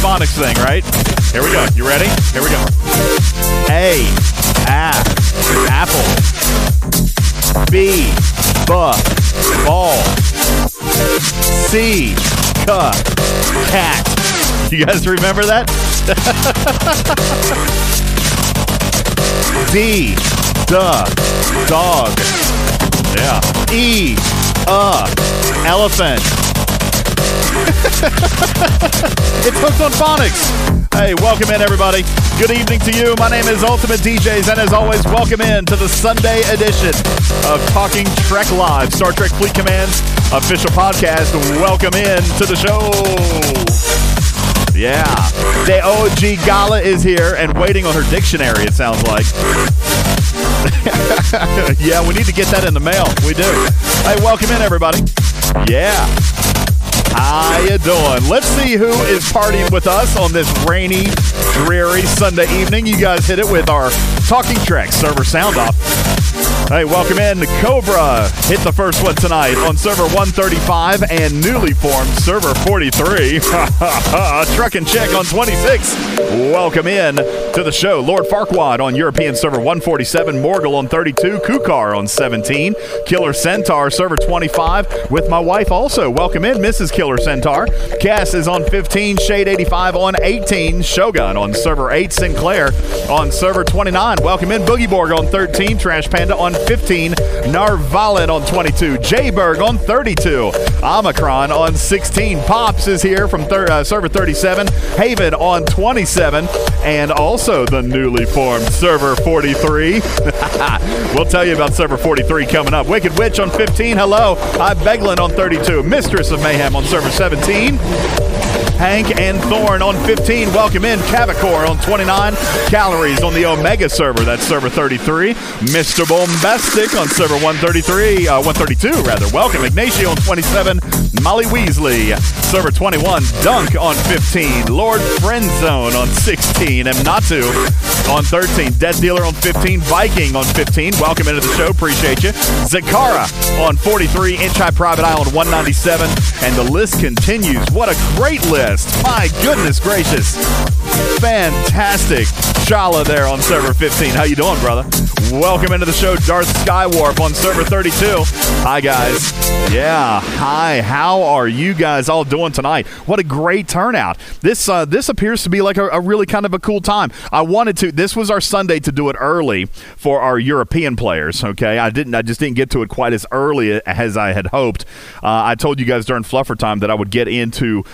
phonics thing, right? Here we go. You ready? Here we go. A, a, apple. B, buck, ball. C, cup, cat. You guys remember that? D, duh, dog. Yeah. E, uh, elephant. it's Hooked on Phonics. Hey, welcome in, everybody. Good evening to you. My name is Ultimate DJs, and as always, welcome in to the Sunday edition of Talking Trek Live, Star Trek Fleet Command's official podcast. Welcome in to the show. Yeah. The OG Gala is here and waiting on her dictionary, it sounds like. yeah, we need to get that in the mail. We do. Hey, welcome in, everybody. Yeah. How you doing? Let's see who is partying with us on this rainy, dreary Sunday evening. You guys hit it with our Talking Trek server sound off. Hey, welcome in Cobra. Hit the first one tonight on server 135 and newly formed server 43. Truck and check on 26. Welcome in to the show. Lord Farquaad on European server 147, Morgul on 32, Kukar on 17, Killer Centaur server 25 with my wife also. Welcome in, Mrs. Killer Centaur. Cass is on 15, Shade 85 on 18, Shogun on server 8, Sinclair on server 29. Welcome in, Boogie Borg on 13, Trash Panda on 15, Narvalin on 22, Jayberg on 32, Omicron on 16, Pops is here from thir- uh, server 37, Haven on 27, and also the newly formed server 43. we'll tell you about server 43 coming up. Wicked Witch on 15, hello. I'm Beglin on 32, Mistress of Mayhem on server 17. Hank and Thorn on 15. Welcome in Cavacor on 29. Calories on the Omega server. That's server 33. Mr. Bombastic on server 133. Uh, 132, rather. Welcome. Ignacio on 27. Molly Weasley. Server 21. Dunk on 15. Lord Friendzone on 16. Mnatu on 13. Dead Dealer on 15. Viking on 15. Welcome into the show. Appreciate you. Zakara on 43. Inch High Private on 197. And the list continues. What a great list. My goodness gracious. Fantastic. Shala there on server 15. How you doing, brother? Welcome into the show, Darth Skywarp on server 32. Hi, guys. Yeah. Hi. How are you guys all doing tonight? What a great turnout. This uh, this appears to be like a, a really kind of a cool time. I wanted to. This was our Sunday to do it early for our European players. Okay. I didn't. I just didn't get to it quite as early as I had hoped. Uh, I told you guys during Fluffer time that I would get into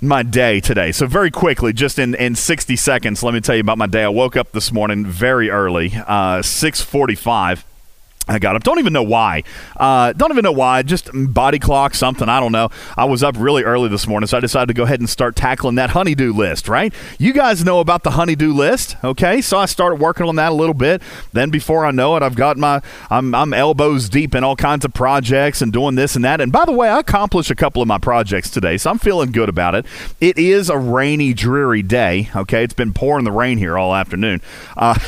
my day today. So very quickly, just in, in 60 seconds, let me tell you about my day. I woke up this morning very early, uh, 645. I got up. Don't even know why. Uh, don't even know why. Just body clock, something. I don't know. I was up really early this morning, so I decided to go ahead and start tackling that honeydew list, right? You guys know about the honeydew list, okay? So I started working on that a little bit. Then before I know it, I've got my, I'm, I'm elbows deep in all kinds of projects and doing this and that. And by the way, I accomplished a couple of my projects today, so I'm feeling good about it. It is a rainy, dreary day, okay? It's been pouring the rain here all afternoon. Uh,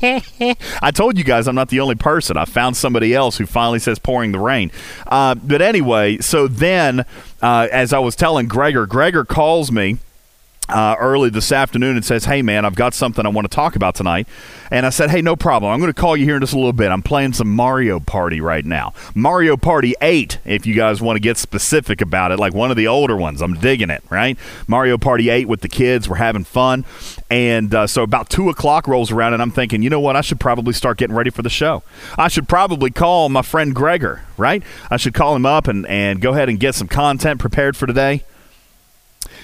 I told you guys I'm not the only person person. I found somebody else who finally says pouring the rain. Uh, but anyway, so then, uh, as I was telling Gregor, Gregor calls me. Uh, early this afternoon and says, Hey, man, I've got something I want to talk about tonight. And I said, Hey, no problem. I'm going to call you here in just a little bit. I'm playing some Mario Party right now. Mario Party 8, if you guys want to get specific about it, like one of the older ones. I'm digging it, right? Mario Party 8 with the kids. We're having fun. And uh, so about 2 o'clock rolls around, and I'm thinking, you know what? I should probably start getting ready for the show. I should probably call my friend Gregor, right? I should call him up and, and go ahead and get some content prepared for today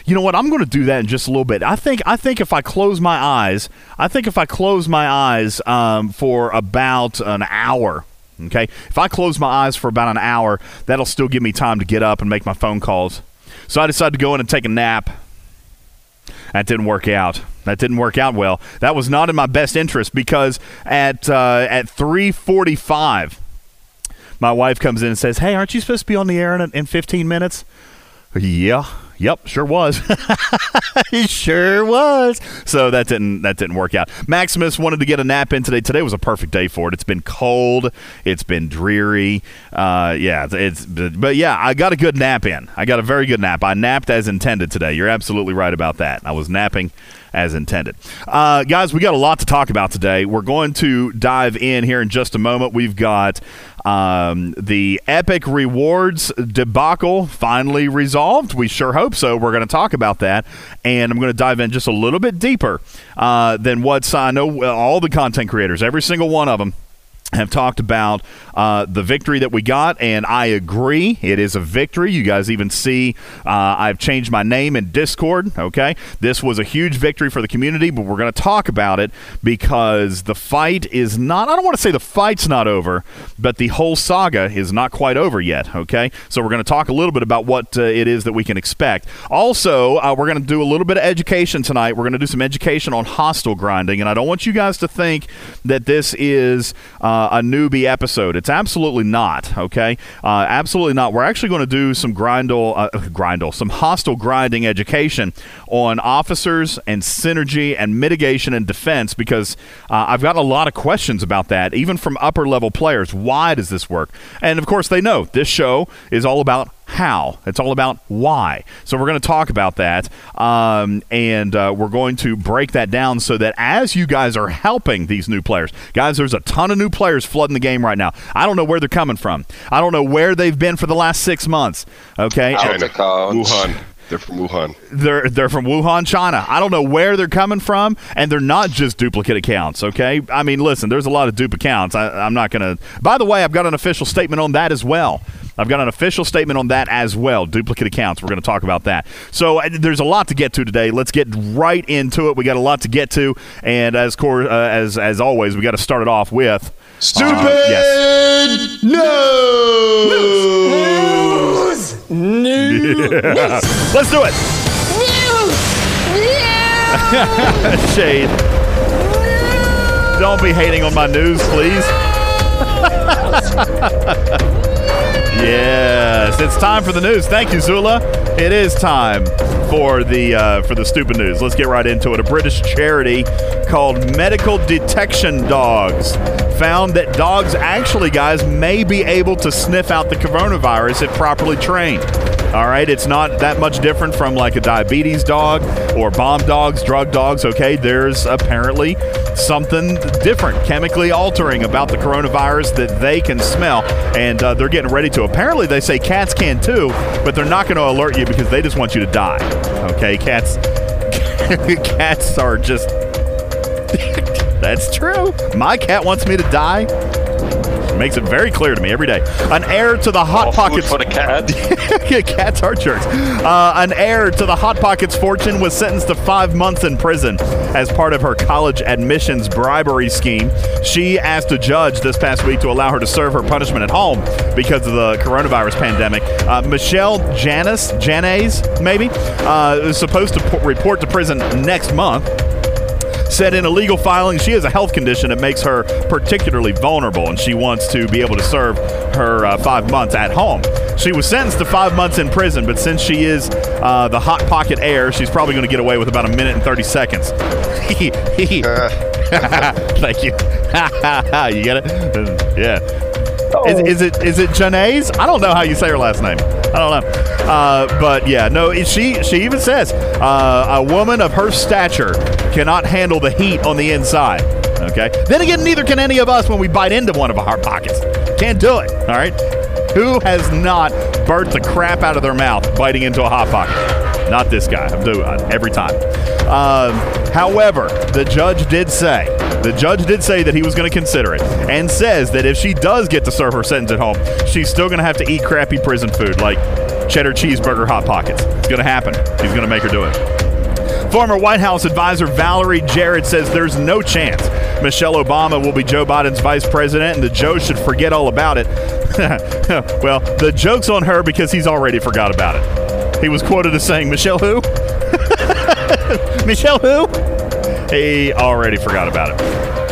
you know what? I'm going to do that in just a little bit. I think I think if I close my eyes, I think if I close my eyes um, for about an hour, okay, if I close my eyes for about an hour, that'll still give me time to get up and make my phone calls. So I decided to go in and take a nap. That didn't work out. That didn't work out well. That was not in my best interest because at uh, at 3:45, my wife comes in and says, "Hey, aren't you supposed to be on the air in, in 15 minutes?" Yeah, Yep, sure was. he sure was. So that didn't that didn't work out. Maximus wanted to get a nap in today. Today was a perfect day for it. It's been cold. It's been dreary. Uh, yeah, it's but yeah, I got a good nap in. I got a very good nap. I napped as intended today. You're absolutely right about that. I was napping as intended. Uh, guys, we got a lot to talk about today. We're going to dive in here in just a moment. We've got um, the Epic Rewards debacle finally resolved. We sure hope so. We're going to talk about that, and I'm going to dive in just a little bit deeper uh, than what's I know all the content creators, every single one of them have talked about uh, the victory that we got, and I agree. It is a victory. You guys even see uh, I've changed my name in Discord. Okay. This was a huge victory for the community, but we're going to talk about it because the fight is not, I don't want to say the fight's not over, but the whole saga is not quite over yet. Okay. So we're going to talk a little bit about what uh, it is that we can expect. Also, uh, we're going to do a little bit of education tonight. We're going to do some education on hostile grinding, and I don't want you guys to think that this is uh, a newbie episode. It's absolutely not. Okay, uh, absolutely not. We're actually going to do some grindle, uh, grindle, some hostile grinding education on officers and synergy and mitigation and defense because uh, I've got a lot of questions about that, even from upper level players. Why does this work? And of course, they know this show is all about how. It's all about why. So we're going to talk about that, um, and uh, we're going to break that down so that as you guys are helping these new players, guys, there's a ton of new players flooding the game right now. I don't know where they're coming from. I don't know where they've been for the last six months. Okay, China, Wuhan. They're from Wuhan. They're they're from Wuhan, China. I don't know where they're coming from, and they're not just duplicate accounts. Okay, I mean, listen, there's a lot of dupe accounts. I, I'm not gonna. By the way, I've got an official statement on that as well. I've got an official statement on that as well. Duplicate accounts. We're going to talk about that. So uh, there's a lot to get to today. Let's get right into it. We got a lot to get to, and as cor- uh, as as always, we got to start it off with stupid uh, yes. news. News. News. Yeah. Let's do it. News. Shade. Don't be hating on my news, please. Yes, it's time for the news. Thank you, Zula. It is time for the uh, for the stupid news. Let's get right into it. A British charity called Medical Detection Dogs found that dogs actually, guys, may be able to sniff out the coronavirus if properly trained. All right, it's not that much different from like a diabetes dog or bomb dogs, drug dogs. Okay, there's apparently something different, chemically altering about the coronavirus that they can smell, and uh, they're getting ready to. Apparently, they say cats can too, but they're not going to alert you because they just want you to die. Okay, cats. cats are just. That's true. My cat wants me to die. Makes it very clear to me every day. An heir to the Hot All Pockets. for the cat. Cats are jerks. Uh, an heir to the Hot Pockets fortune was sentenced to five months in prison as part of her college admissions bribery scheme. She asked a judge this past week to allow her to serve her punishment at home because of the coronavirus pandemic. Uh, Michelle Janice, Janays, maybe, uh, is supposed to report to prison next month said in a legal filing she has a health condition that makes her particularly vulnerable and she wants to be able to serve her uh, five months at home. She was sentenced to five months in prison, but since she is uh, the hot pocket heir, she's probably going to get away with about a minute and 30 seconds. Thank you. you get it? Yeah. Is, is it is it Janae's? I don't know how you say her last name. I don't know. Uh, but yeah, no. She she even says uh, a woman of her stature cannot handle the heat on the inside. Okay. Then again, neither can any of us when we bite into one of our pockets. Can't do it. All right. Who has not burnt the crap out of their mouth biting into a hot pocket? Not this guy. I'm doing every time. Um, however, the judge did say the judge did say that he was going to consider it, and says that if she does get to serve her sentence at home, she's still going to have to eat crappy prison food like cheddar cheeseburger hot pockets. It's going to happen. He's going to make her do it. Former White House advisor Valerie Jarrett says there's no chance Michelle Obama will be Joe Biden's vice president, and the Joe should forget all about it. well, the joke's on her because he's already forgot about it. He was quoted as saying, Michelle who? Michelle who? He already forgot about it.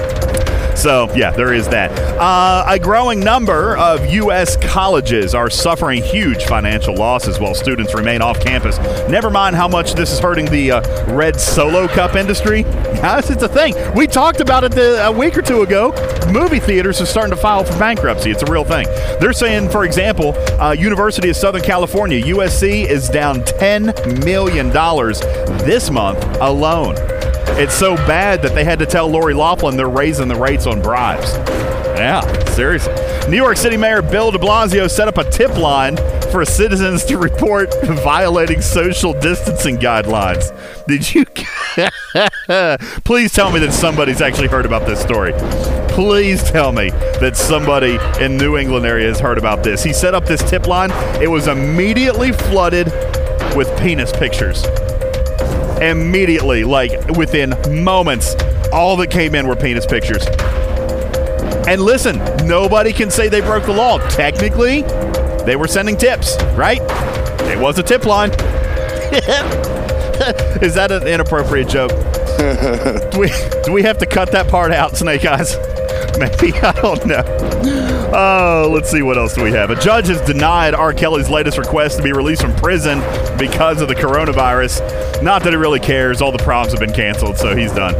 So, yeah, there is that. Uh, a growing number of U.S. colleges are suffering huge financial losses while students remain off campus. Never mind how much this is hurting the uh, Red Solo Cup industry. Yes, it's a thing. We talked about it the, a week or two ago. Movie theaters are starting to file for bankruptcy. It's a real thing. They're saying, for example, uh, University of Southern California, USC, is down $10 million this month alone. It's so bad that they had to tell Lori Loughlin they're raising the rates on bribes. Yeah, seriously. New York City Mayor Bill de Blasio set up a tip line for citizens to report violating social distancing guidelines. Did you? Please tell me that somebody's actually heard about this story. Please tell me that somebody in New England area has heard about this. He set up this tip line. It was immediately flooded with penis pictures immediately, like within moments, all that came in were penis pictures. And listen, nobody can say they broke the law. Technically, they were sending tips, right? It was a tip line. Is that an inappropriate joke? do, we, do we have to cut that part out, Snake Eyes? Maybe. I don't know. Oh, let's see what else do we have. A judge has denied R. Kelly's latest request to be released from prison because of the coronavirus. Not that he really cares. All the proms have been canceled, so he's done.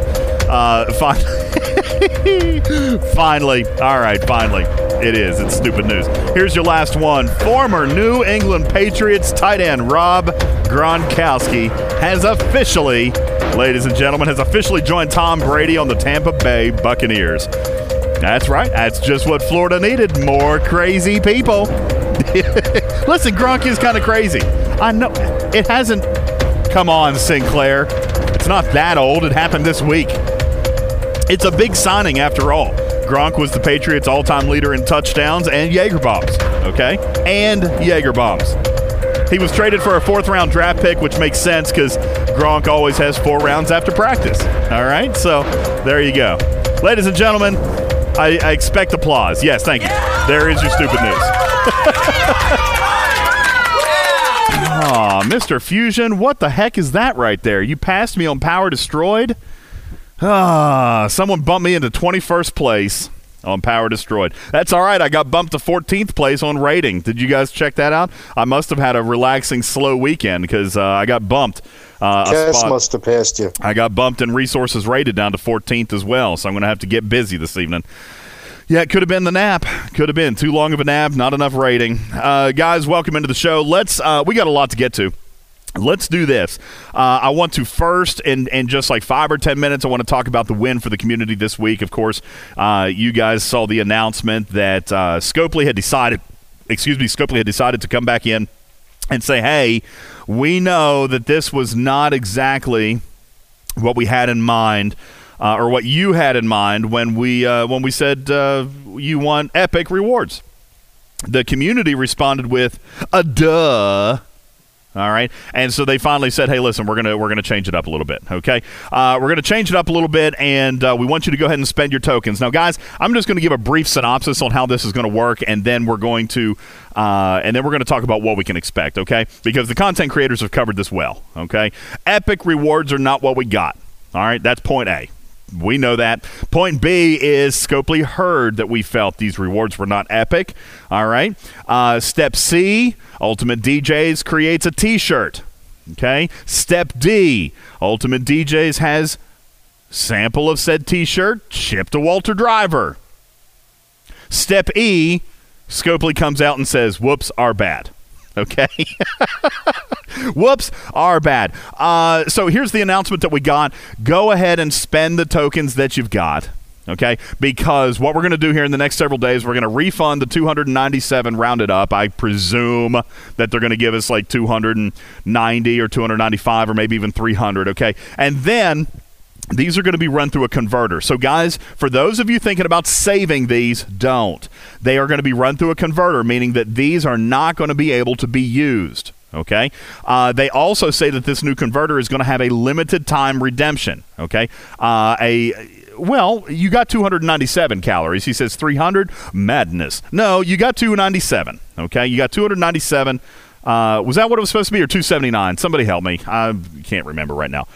Uh, finally, finally, all right, finally, it is. It's stupid news. Here's your last one. Former New England Patriots tight end Rob Gronkowski has officially, ladies and gentlemen, has officially joined Tom Brady on the Tampa Bay Buccaneers. That's right. That's just what Florida needed. More crazy people. Listen, Gronk is kind of crazy. I know it hasn't come on, Sinclair. It's not that old. It happened this week. It's a big signing after all. Gronk was the Patriots' all-time leader in touchdowns and Jaeger bombs. Okay, and Jaeger bombs. He was traded for a fourth-round draft pick, which makes sense because Gronk always has four rounds after practice. All right, so there you go, ladies and gentlemen. I, I expect applause. Yes, thank you. There is your stupid news. Aw, Mr. Fusion, what the heck is that right there? You passed me on Power Destroyed? Ah, someone bumped me into 21st place on Power Destroyed. That's all right. I got bumped to 14th place on rating. Did you guys check that out? I must have had a relaxing, slow weekend because uh, I got bumped. Uh, Cass must have passed you. I got bumped in resources rated down to 14th as well, so I'm going to have to get busy this evening. Yeah, it could have been the nap. Could have been too long of a nap, not enough rating. Uh, guys, welcome into the show. Let's. Uh, we got a lot to get to. Let's do this. Uh, I want to first, in, in just like five or ten minutes, I want to talk about the win for the community this week. Of course, uh, you guys saw the announcement that uh, Scopely had decided, excuse me, Scopely had decided to come back in and say, hey, we know that this was not exactly what we had in mind. Uh, or what you had in mind when we uh, when we said uh, you want epic rewards. The community responded with a duh. All right, and so they finally said, "Hey, listen, we're gonna we're gonna change it up a little bit. Okay, uh, we're gonna change it up a little bit, and uh, we want you to go ahead and spend your tokens." Now, guys, I'm just to give a brief synopsis on how this is to work, and then we're going to uh, and then we're to talk about what we can expect. Okay, because the content creators have covered this well. Okay, epic rewards are not what we got. All right, that's point A. We know that. Point B is Scopely heard that we felt these rewards were not epic. All right. Uh, step C, Ultimate DJs creates a t shirt. Okay. Step D, Ultimate DJs has sample of said t shirt shipped to Walter Driver. Step E, Scopely comes out and says, whoops, are bad. Okay. Whoops, are bad. Uh, so here's the announcement that we got. Go ahead and spend the tokens that you've got. Okay, because what we're going to do here in the next several days, we're going to refund the 297 rounded up. I presume that they're going to give us like 290 or 295 or maybe even 300. Okay, and then these are going to be run through a converter. So, guys, for those of you thinking about saving these, don't. They are going to be run through a converter, meaning that these are not going to be able to be used. Okay. Uh, they also say that this new converter is going to have a limited time redemption. Okay. Uh, a well, you got 297 calories. He says 300. Madness. No, you got 297. Okay. You got 297. Uh, was that what it was supposed to be, or 279? Somebody help me. I can't remember right now.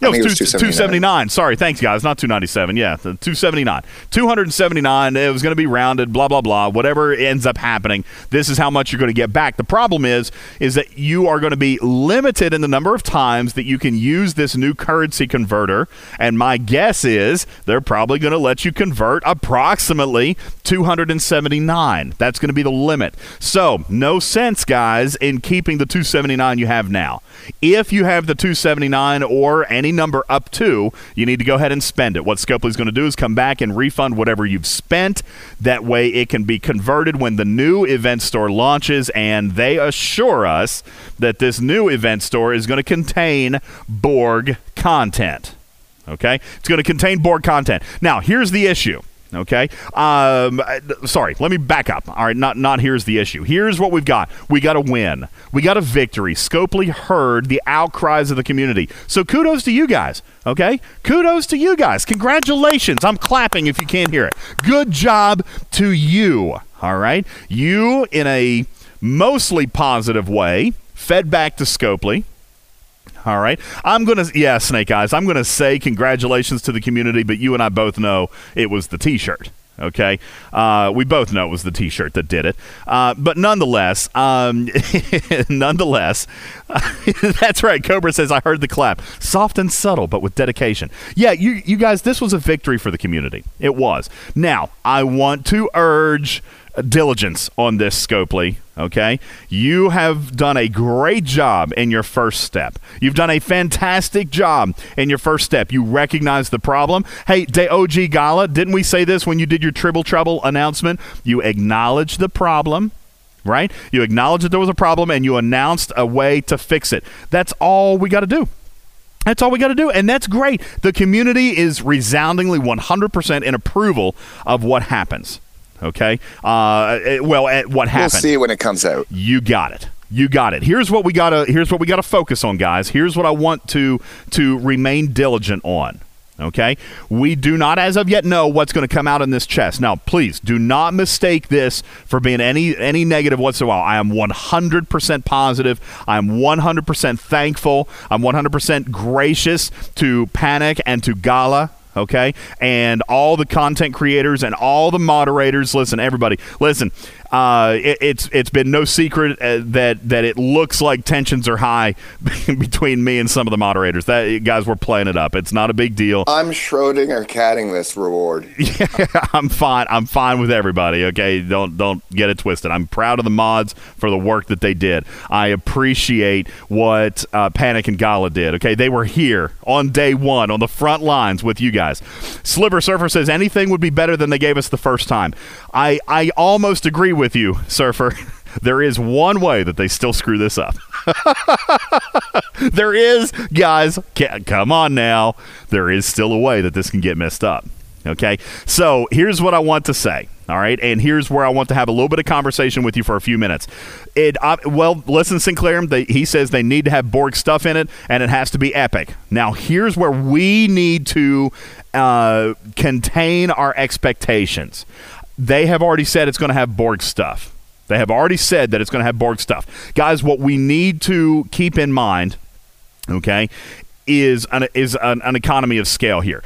No, it was, 279. Sorry, thanks, guys. Not 297. Yeah, 279. 279. It was going to be rounded, blah, blah, blah. Whatever ends up happening, this is how much you're going to get back. The problem is, is that you are going to be limited in the number of times that you can use this new currency converter. And my guess is they're probably going to let you convert approximately 279. That's going to be the limit. So, no sense, guys, in keeping the 279 you have now. If you have the 279 or any number up to, you need to go ahead and spend it. What Scopely's going to do is come back and refund whatever you've spent. That way it can be converted when the new event store launches, and they assure us that this new event store is going to contain Borg content. Okay? It's going to contain Borg content. Now, here's the issue. Okay. Um, sorry. Let me back up. All right. Not not here's the issue. Here's what we've got. We got a win. We got a victory. Scopely heard the outcries of the community. So kudos to you guys. Okay. Kudos to you guys. Congratulations. I'm clapping if you can't hear it. Good job to you. All right. You in a mostly positive way fed back to Scopely. All right. I'm going to, yeah, Snake Eyes, I'm going to say congratulations to the community, but you and I both know it was the t shirt. Okay, uh, we both know it was the T-shirt that did it, uh, but nonetheless, um, nonetheless, that's right. Cobra says, "I heard the clap, soft and subtle, but with dedication." Yeah, you you guys, this was a victory for the community. It was. Now, I want to urge diligence on this, Scopely. Okay, you have done a great job in your first step. You've done a fantastic job in your first step. You recognize the problem. Hey, De OG Gala, didn't we say this when you did your Triple Trouble announcement? You acknowledged the problem right? You acknowledged that there was a problem and you announced a way to fix it. That's all we got to do. That's all we got to do. And that's great. The community is resoundingly 100% in approval of what happens. Okay. Uh, eh, well, at eh, what happened? We'll see when it comes out. You got it. You got it. Here's what we gotta. Here's what we gotta focus on, guys. Here's what I want to to remain diligent on. Okay, we do not, as of yet, know what's going to come out in this chest. Now, please do not mistake this for being any any negative whatsoever. I am 100% positive. I am 100% thankful. I'm 100% gracious to Panic and to Gala okay? And all the content creators and all the moderators. Listen, everybody, listen. Uh, it, it's it's been no secret uh, that that it looks like tensions are high between me and some of the moderators. That guys, we're playing it up. It's not a big deal. I'm Schrodinger catting this reward. Yeah, I'm fine. I'm fine with everybody. Okay, don't don't get it twisted. I'm proud of the mods for the work that they did. I appreciate what uh, Panic and Gala did. Okay, they were here on day one on the front lines with you guys. Sliver Surfer says anything would be better than they gave us the first time. I I almost agree with you, Surfer. There is one way that they still screw this up. there is, guys, come on now. There is still a way that this can get messed up. Okay? So here's what I want to say. All right, and here's where I want to have a little bit of conversation with you for a few minutes. It uh, well, listen, Sinclair. They, he says they need to have Borg stuff in it, and it has to be epic. Now, here's where we need to uh, contain our expectations they have already said it's going to have Borg stuff. They have already said that it's going to have Borg stuff. Guys, what we need to keep in mind, okay, is an, is an, an economy of scale here.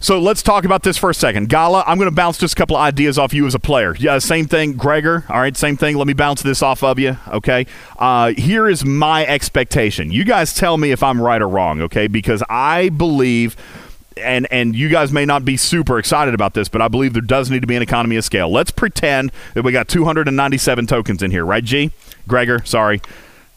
So let's talk about this for a second. Gala, I'm going to bounce just a couple of ideas off you as a player. Yeah, same thing, Gregor. All right, same thing. Let me bounce this off of you. Okay. Uh, here is my expectation. You guys tell me if I'm right or wrong. Okay, because I believe and and you guys may not be super excited about this, but I believe there does need to be an economy of scale. Let's pretend that we got 297 tokens in here, right, G? Gregor, sorry.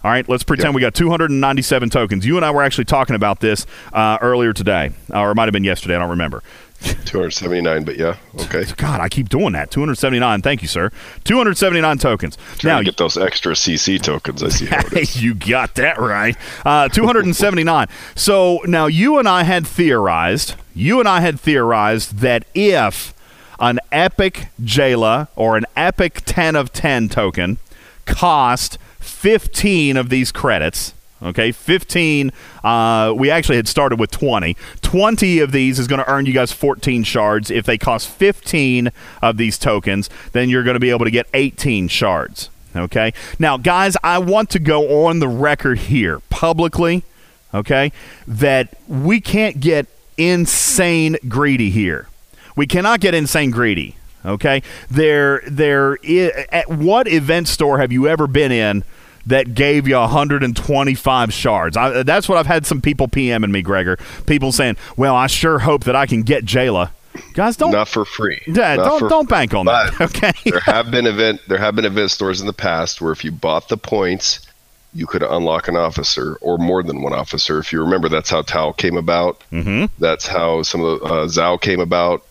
All right, let's pretend yep. we got 297 tokens. You and I were actually talking about this uh, earlier today, or it might have been yesterday. I don't remember. 279, but yeah, okay. God, I keep doing that. 279. Thank you, sir. 279 tokens. Trying now to get those extra CC tokens. I see. you got that right. Uh, 279. so now you and I had theorized. You and I had theorized that if an epic Jaylah or an epic 10 of 10 token cost 15 of these credits Okay, 15. Uh, we actually had started with 20. 20 of these is going to earn you guys 14 shards. If they cost 15 of these tokens, then you're going to be able to get 18 shards. Okay, now, guys, I want to go on the record here publicly. okay, that we can't get insane greedy here. We cannot get insane greedy. Okay, there, there. Is, at what event store have you ever been in that gave you 125 shards? I, that's what I've had some people PMing me, Gregor. People saying, "Well, I sure hope that I can get Jaylah." Guys, don't not for free. Yeah, Not don't don't bank on that. Okay. there have been event there have been event stores in the past where if you bought the points, you could unlock an officer or more than one officer. If you remember, that's how Tau came about. mm-hmm. That's how some of the uh, Zhao came about,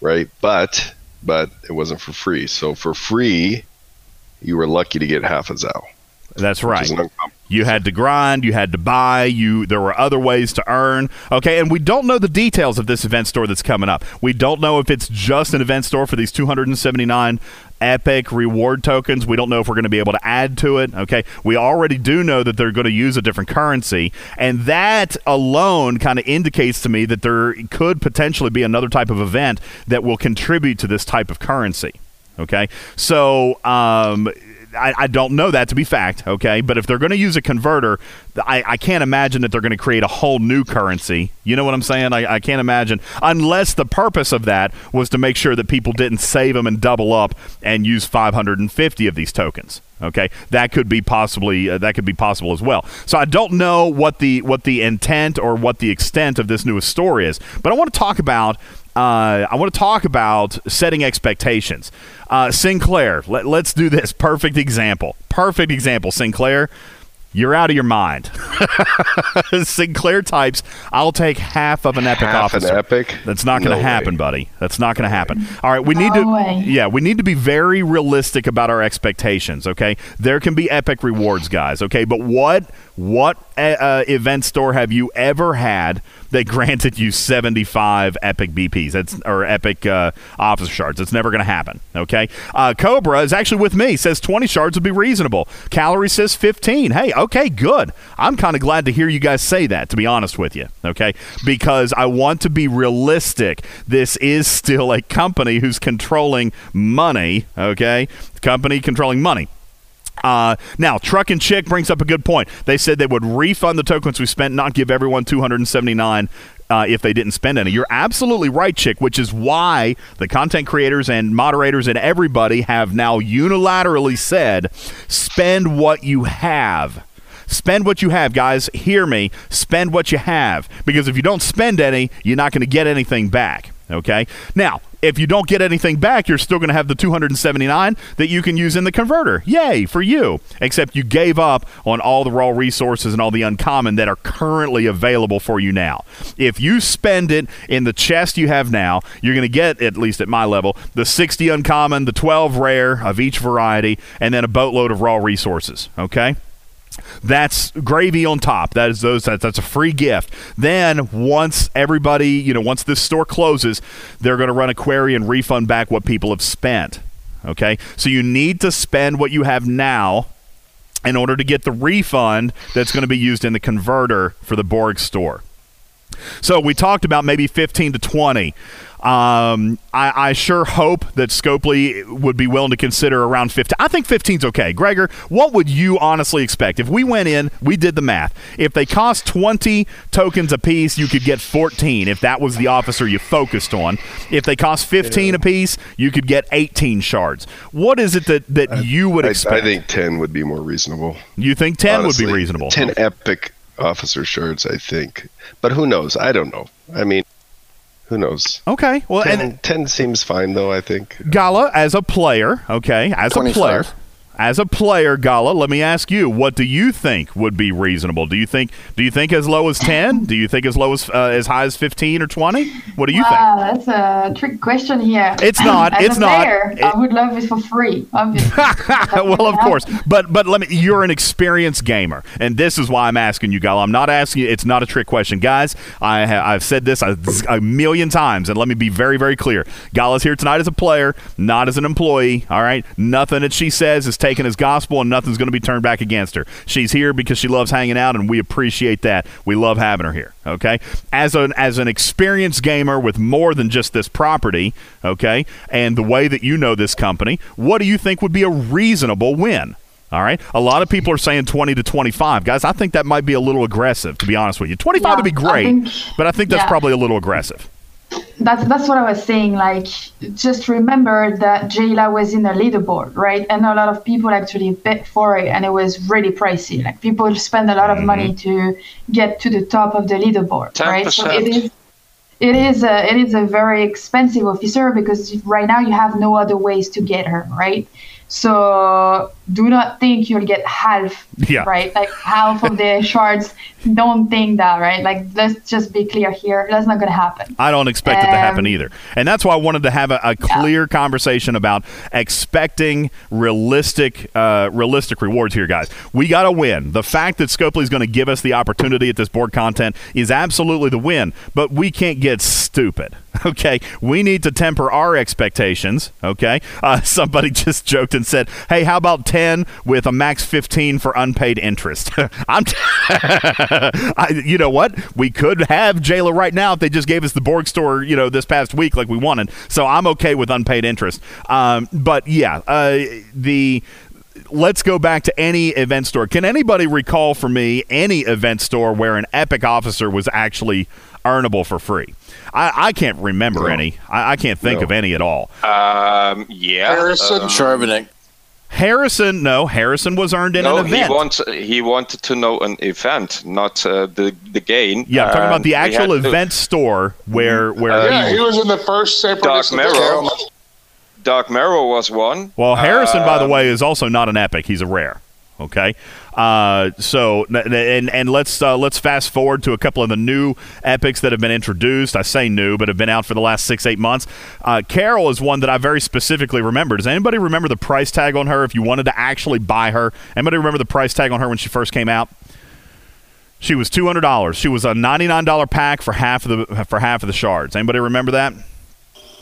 right? But but it wasn't for free. So for free, you were lucky to get half a Zhao. That's right. is an uncommon- You had to grind, you had to buy, you there were other ways to earn. Okay, and we don't know the details of this event store that's coming up. We don't know if it's just an event store for these 279 epic reward tokens. We don't know if we're going to be able to add to it. Okay, we already do know that they're going to use a different currency, and that alone kind of indicates to me that there could potentially be another type of event that will contribute to this type of currency. Okay, so um, I, I don't know that to be fact. Okay, but if they're going to use a converter, I, I can't imagine that they're going to create a whole new currency. You know what I'm saying? I, I can't imagine unless the purpose of that was to make sure that people didn't save them and double up and use 550 of these tokens. Okay, that could be possibly uh, that could be possible as well. So I don't know what the what the intent or what the extent of this newest store is, but I want to talk about uh, I want to talk about setting expectations. Uh, Sinclair, let, let's do this. Perfect example. Perfect example. Sinclair, you're out of your mind. Sinclair types, I'll take half of an epic Half an officer. epic? That's not going to No happen, way. buddy. That's not going to happen. All right, we need No to way. yeah, we need to be very realistic about our expectations, okay? There can be epic rewards, guys, okay? But what what uh, uh, event store have you ever had that granted you 75 epic BPs? That's or epic uh, officer shards. It's never going to happen, okay? Uh, Cobra is actually with me. Says 20 shards would be reasonable. Calorie says 15. Hey, okay, good. I'm kind of glad to hear you guys say that to be honest with you, okay? Because I want to be realistic. This is still a company who's controlling money, okay? Company controlling money. Uh, now, Truck and Chick brings up a good point. They said they would refund the tokens we spent, not give everyone 279 uh, if they didn't spend any. You're absolutely right, Chick, which is why the content creators and moderators and everybody have now unilaterally said spend what you have. Spend what you have, guys. Hear me. Spend what you have. Because if you don't spend any, you're not going to get anything back. Okay? Now, if you don't get anything back, you're still going to have the 279 that you can use in the converter. Yay for you. Except you gave up on all the raw resources and all the uncommon that are currently available for you now. If you spend it in the chest you have now, you're going to get, at least at my level, the 60 uncommon, the 12 rare of each variety, and then a boatload of raw resources. Okay? That's gravy on top. That is those. That, that's a free gift. Then once everybody, you know, once this store closes, they're going to run a query and refund back what people have spent. Okay, so you need to spend what you have now in order to get the refund that's going to be used in the converter for the Borg store. So we talked about maybe 15 to 20. Um, I, I sure hope that Scopely would be willing to consider around 15. I think 15's okay. Gregor, what would you honestly expect? If we went in, we did the math. If they cost 20 tokens apiece, you could get 14 if that was the officer you focused on. If they cost 15 apiece, you could get 18 shards. What is it that, that you would I, expect? I think 10 would be more reasonable. you think 10 honestly. would be reasonable. 10 epic officer shards, I think. But who knows? I don't know. I mean, who knows? Okay. Well, 10, and 10 seems fine, though, I think. Gala, as a player, okay, as a player, as a player, Gala, let me ask you, what do you think would be reasonable? Do you think do you think as low as ten? Do you think as low as uh, as high as fifteen or twenty? What do you Wow, that's a trick question here. It's not, As it's a not. player, It- I would love it for free, obviously. well, of course, but but let me. You're an experienced gamer, and this is why I'm asking you, Gala. I'm not asking you. It's not a trick question, guys. I ha- I've said this a, a million times, and let me be very very clear. Gala's here tonight as a player, not as an employee. All right, nothing that she says is taken as gospel, and nothing's going to be turned back against her. She's here because she loves hanging out, and we appreciate that. We love having her here. Okay, as an as an experienced gamer with more than just this property. Okay, and the way that you know this company, what do you think would be a reasonable win? All right. A lot of people are saying 20 to 25. Guys, I think that might be a little aggressive, to be honest with you. 25 Yeah, would be I great, think- but I think that's yeah. probably a little aggressive. That's that's what I was saying. Like, just remember that Jaylah was in the leaderboard, right? And a lot of people actually bid for it, and it was really pricey. Like, people spend a lot of money mm-hmm. to get to the top of the leaderboard, right? So it 10%. is. It is a it is a very expensive officer because right now you have no other ways to get her, right? So do not think you'll get half, Yeah. right? Like half of the shards. Don't think that, right? Like let's just be clear here. That's not gonna happen. I don't expect it to happen Um, either. And that's why I wanted to have a, a clear conversation about expecting realistic uh, realistic rewards here, guys. We got to win. The fact that Scopely is going to give us the opportunity at this Borg content is absolutely the win, but we can't get stupid. Okay, we need to temper our expectations. Okay, uh, somebody just joked and said, "Hey, how about ten with a max fifteen for unpaid interest?" I'm, t- I, you know what? We could have Jaylah right now if they just gave us the Borg store, you know, this past week like we wanted. So I'm okay with unpaid interest. Um, but yeah, uh, the let's go back to any event store. Can anybody recall for me any event store where an epic officer was actually earnable for free? I, I can't remember No. any. I, I can't think No. of any at all. Um, yeah. Harrison um, Charbonnet. Harrison, no, Harrison was earned in no, an he event. wants he wanted to know an event, not uh, the the gain. yeah, I'm talking about the actual had to- event store where where Uh, Yeah, he was in the first San Dark Francisco. Mirror. Dark Mirror was one. Well, Harrison, by the Um, way, is also not an epic. He's a rare. Okay, uh, so and and let's uh, let's fast forward to a couple of the new epics that have been introduced. I say new, but have been out for the last six eight months. Uh, Carol is one that I very specifically remember. Does anybody remember the price tag on her? If you wanted to actually buy her, anybody remember the price tag on her when she first came out? She was two hundred dollars. She was a ninety nine dollar pack for half of the for half of the shards. Anybody remember that?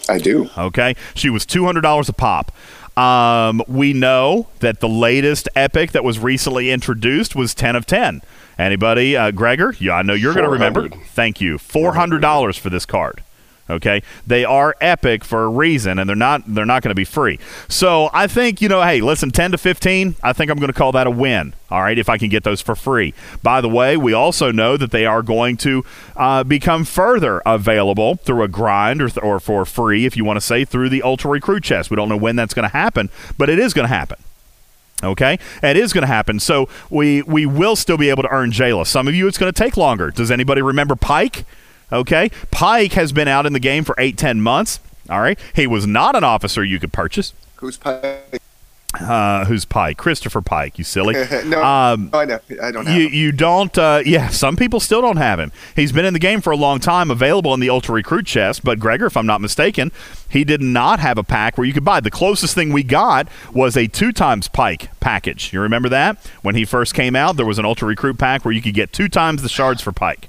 I do. Okay, she was two hundred dollars a pop. Um, we know that the latest epic that was recently introduced was ten of ten. Anybody, uh, Gregor? Yeah, I know you're going to remember. Thank you. Four hundred dollars for this card. Okay, they are epic for a reason, and they're not they're not going to be free. So I think you know, hey, listen, ten to fifteen. I think I'm going to call that a win. All right, if I can get those for free. By the way, we also know that they are going to uh, become further available through a grind or, or for free, if you want to say, through the Ultra Recruit Chest. We don't know when that's going to happen, but it is going to happen. Okay, it is going to happen. So we we will still be able to earn Jaylah. Some of you, it's going to take longer. Does anybody remember Pike? Okay, Pike has been out in the game for eight ten months. All right, he was not an officer you could purchase. Who's Pike? Uh, who's Pike? Christopher Pike. You silly. no, Um, no, I know. I don't have. you him. you don't uh, yeah some people still don't have him he's been in the game for a long time available in the ultra recruit chest but gregor if i'm not mistaken he did not have a pack where you could buy the closest thing we got was a two times pike package you remember that when he first came out there was an ultra recruit pack where you could get two times the shards for pike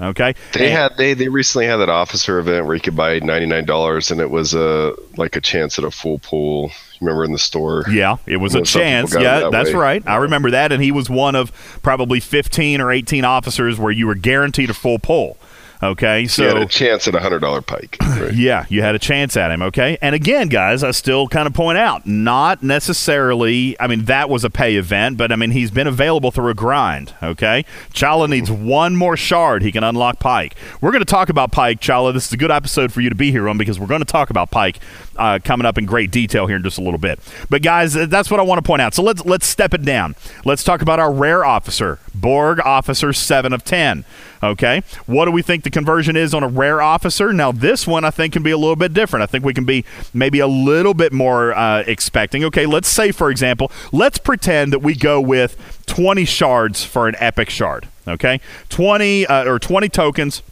okay They And- had they they recently had that officer event where you could buy ninety nine dollars and it was a like a chance at a full pool. You remember in the store? Yeah, it was a Well, some people chance. Yeah, that that's way. right. I remember that, and he was one of probably 15 or 18 officers where you were guaranteed a full pull. Okay, So you had a chance at a hundred dollar pike. Right. Yeah, you had a chance at him, okay? And again, guys, I still kind of point out, not necessarily, I mean, that was a pay event, but I mean, he's been available through a grind, okay? Chala mm-hmm. needs one more shard. He can unlock Pike. We're going to talk about Pike, Chala. This is a good episode for you to be here on because we're going to talk about Pike uh, coming up in great detail here in just a little bit. But guys, uh, that's what I want to point out. So let's let's step it down. Let's talk about our rare officer, Borg Officer 7 of 10. Okay? What do we think the conversion is on a rare officer? Now, this one I think can be a little bit different. I think we can be maybe a little bit more uh, expecting. Okay, let's say, for example, let's pretend that we go with 20 shards for an epic shard. Okay? 20 uh, or 20 tokens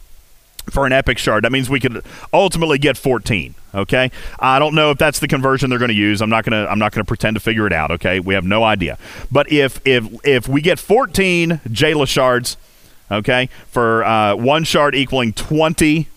for an epic shard. That means we could ultimately get 14. Okay, I don't know if that's the conversion they're going to use. I'm not going to. I'm not going to pretend to figure it out. Okay, we have no idea. But if if if we get 14 Jaylah shards, okay, for uh, one shard equaling 20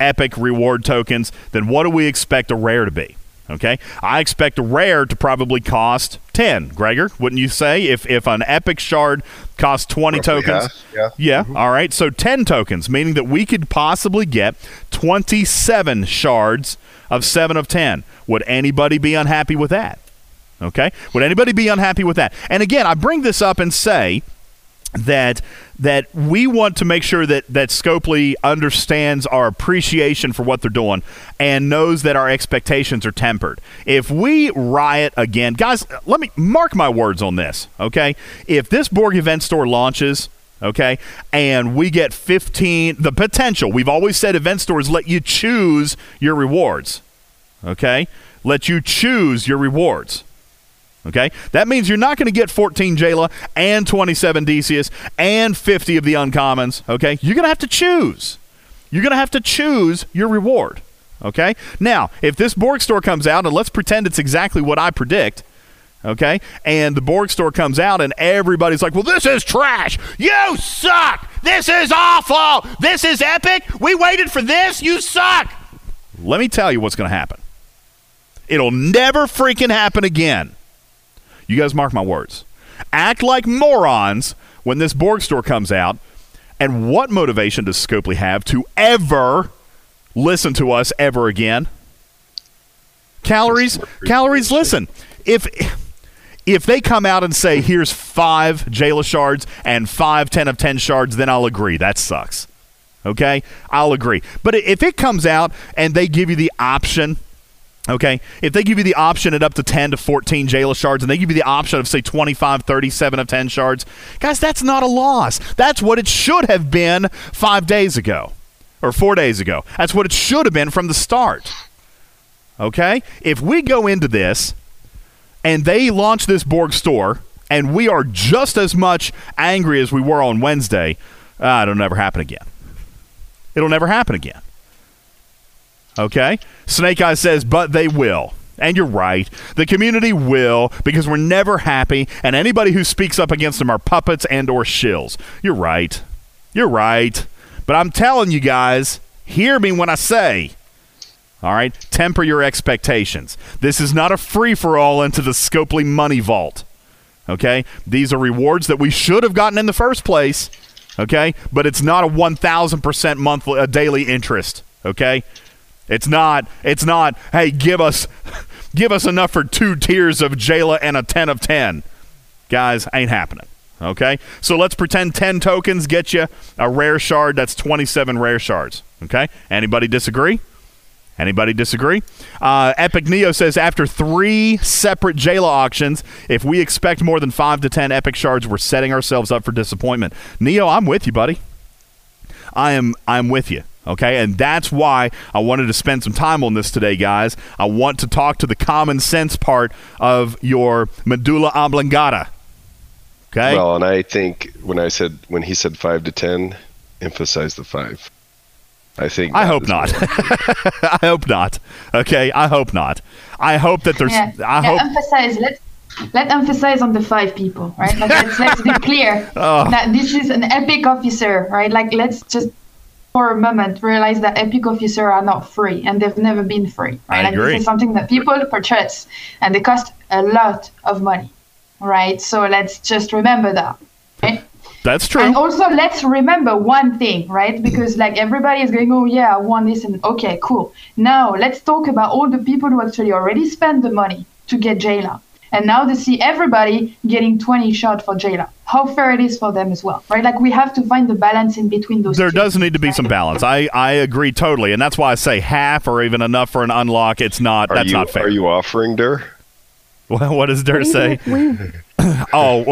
epic reward tokens, then what do we expect a rare to be? Okay, I expect a rare to probably cost 10. Gregor, wouldn't you say? If if an epic shard costs 20 Roughly tokens, half, yeah. yeah. Mm-hmm. All right. So 10 tokens, meaning that we could possibly get 27 shards of 7 of 10. Would anybody be unhappy with that? Okay? Would anybody be unhappy with that? And again, I bring this up and say that that we want to make sure that that Scopely understands our appreciation for what they're doing and knows that our expectations are tempered. If we riot again, guys, let me mark my words on this, okay? If this Borg event store launches okay? And we get 15 the potential. We've always said event stores let you choose your rewards. Okay? Let you choose your rewards. Okay? That means you're not going to get 14 Jaylah and 27 Decius and 50 of the uncommons. Okay? You're going to have to choose. You're going to have to choose your reward. Okay? Now, if this Borg store comes out, and let's pretend it's exactly what I predict, okay? And the Borg store comes out, and everybody's like, well, this is trash. You suck. This is awful. This is epic. We waited for this. You suck. Let me tell you what's going to happen. It'll never freaking happen again. You guys mark my words. Act like morons when this Borg store comes out. And what motivation does Scopely have to ever listen to us ever again? Calories, calories, listen. If if they come out and say, here's five Jaylah shards and five 10 of 10 shards, then I'll agree. That sucks. Okay? I'll agree. But if it comes out and they give you the option, okay, if they give you the option at up to 10 to 14 Jaylah shards and they give you the option of, say, 25, 37 of 10 shards, guys, that's not a loss. That's what it should have been five days ago or four days ago. That's what it should have been from the start. Okay? If we go into this and they launch this Borg store, and we are just as much angry as we were on Wednesday, uh, it'll never happen again. It'll never happen again. Okay? Snake Eye says, but they will. And you're right. The community will because we're never happy, and anybody who speaks up against them are puppets and or shills. You're right. You're right. But I'm telling you guys, hear me when I say all right? Temper your expectations. This is not a free for all into the Scopely money vault. Okay? These are rewards that we should have gotten in the first place. Okay? But it's not a 1000% monthly a daily interest. Okay? It's not it's not, hey, give us give us enough for two tiers of Jaylah and a 10 of 10. Guys, ain't happening. Okay? So let's pretend 10 tokens get you a rare shard. That's 27 rare shards. Okay? Anybody disagree? Anybody disagree? Uh, Epic Neo says after three separate Jaylah auctions, if we expect more than five to ten Epic shards, we're setting ourselves up for disappointment. Neo, I'm with you, buddy. I am. I'm with you. Okay, and that's why I wanted to spend some time on this today, guys. I want to talk to the common sense part of your medulla oblongata. Okay. Well, and I think when I said when he said five to ten, emphasize the five. I think. I hope not. I hope not. Okay, I hope not. I hope that there's. Yeah. I yeah, hope. Emphasize. Let's let's emphasize on the five people, right? Like, let's, let's be clear Oh. that this is an epic officer, right? Like let's just for a moment realize that epic officers are not free and they've never been free, right? I agree. this is something that people purchase and they cost a lot of money, right? So let's just remember that. Okay? That's true. And also, let's remember one thing, right? Because like everybody is going, oh yeah, I want this, and okay, cool. Now let's talk about all the people who actually already spent the money to get Jaylah, and now they see everybody getting 20 shot for Jaylah. How fair it is for them as well, right? Like we have to find the balance in between those. there two. does need to be some balance. I, I agree totally, and that's why I say half or even enough for an unlock. It's not. Are that's you not fair. are you offering Dur? Well, what does Dur say? we, Oh,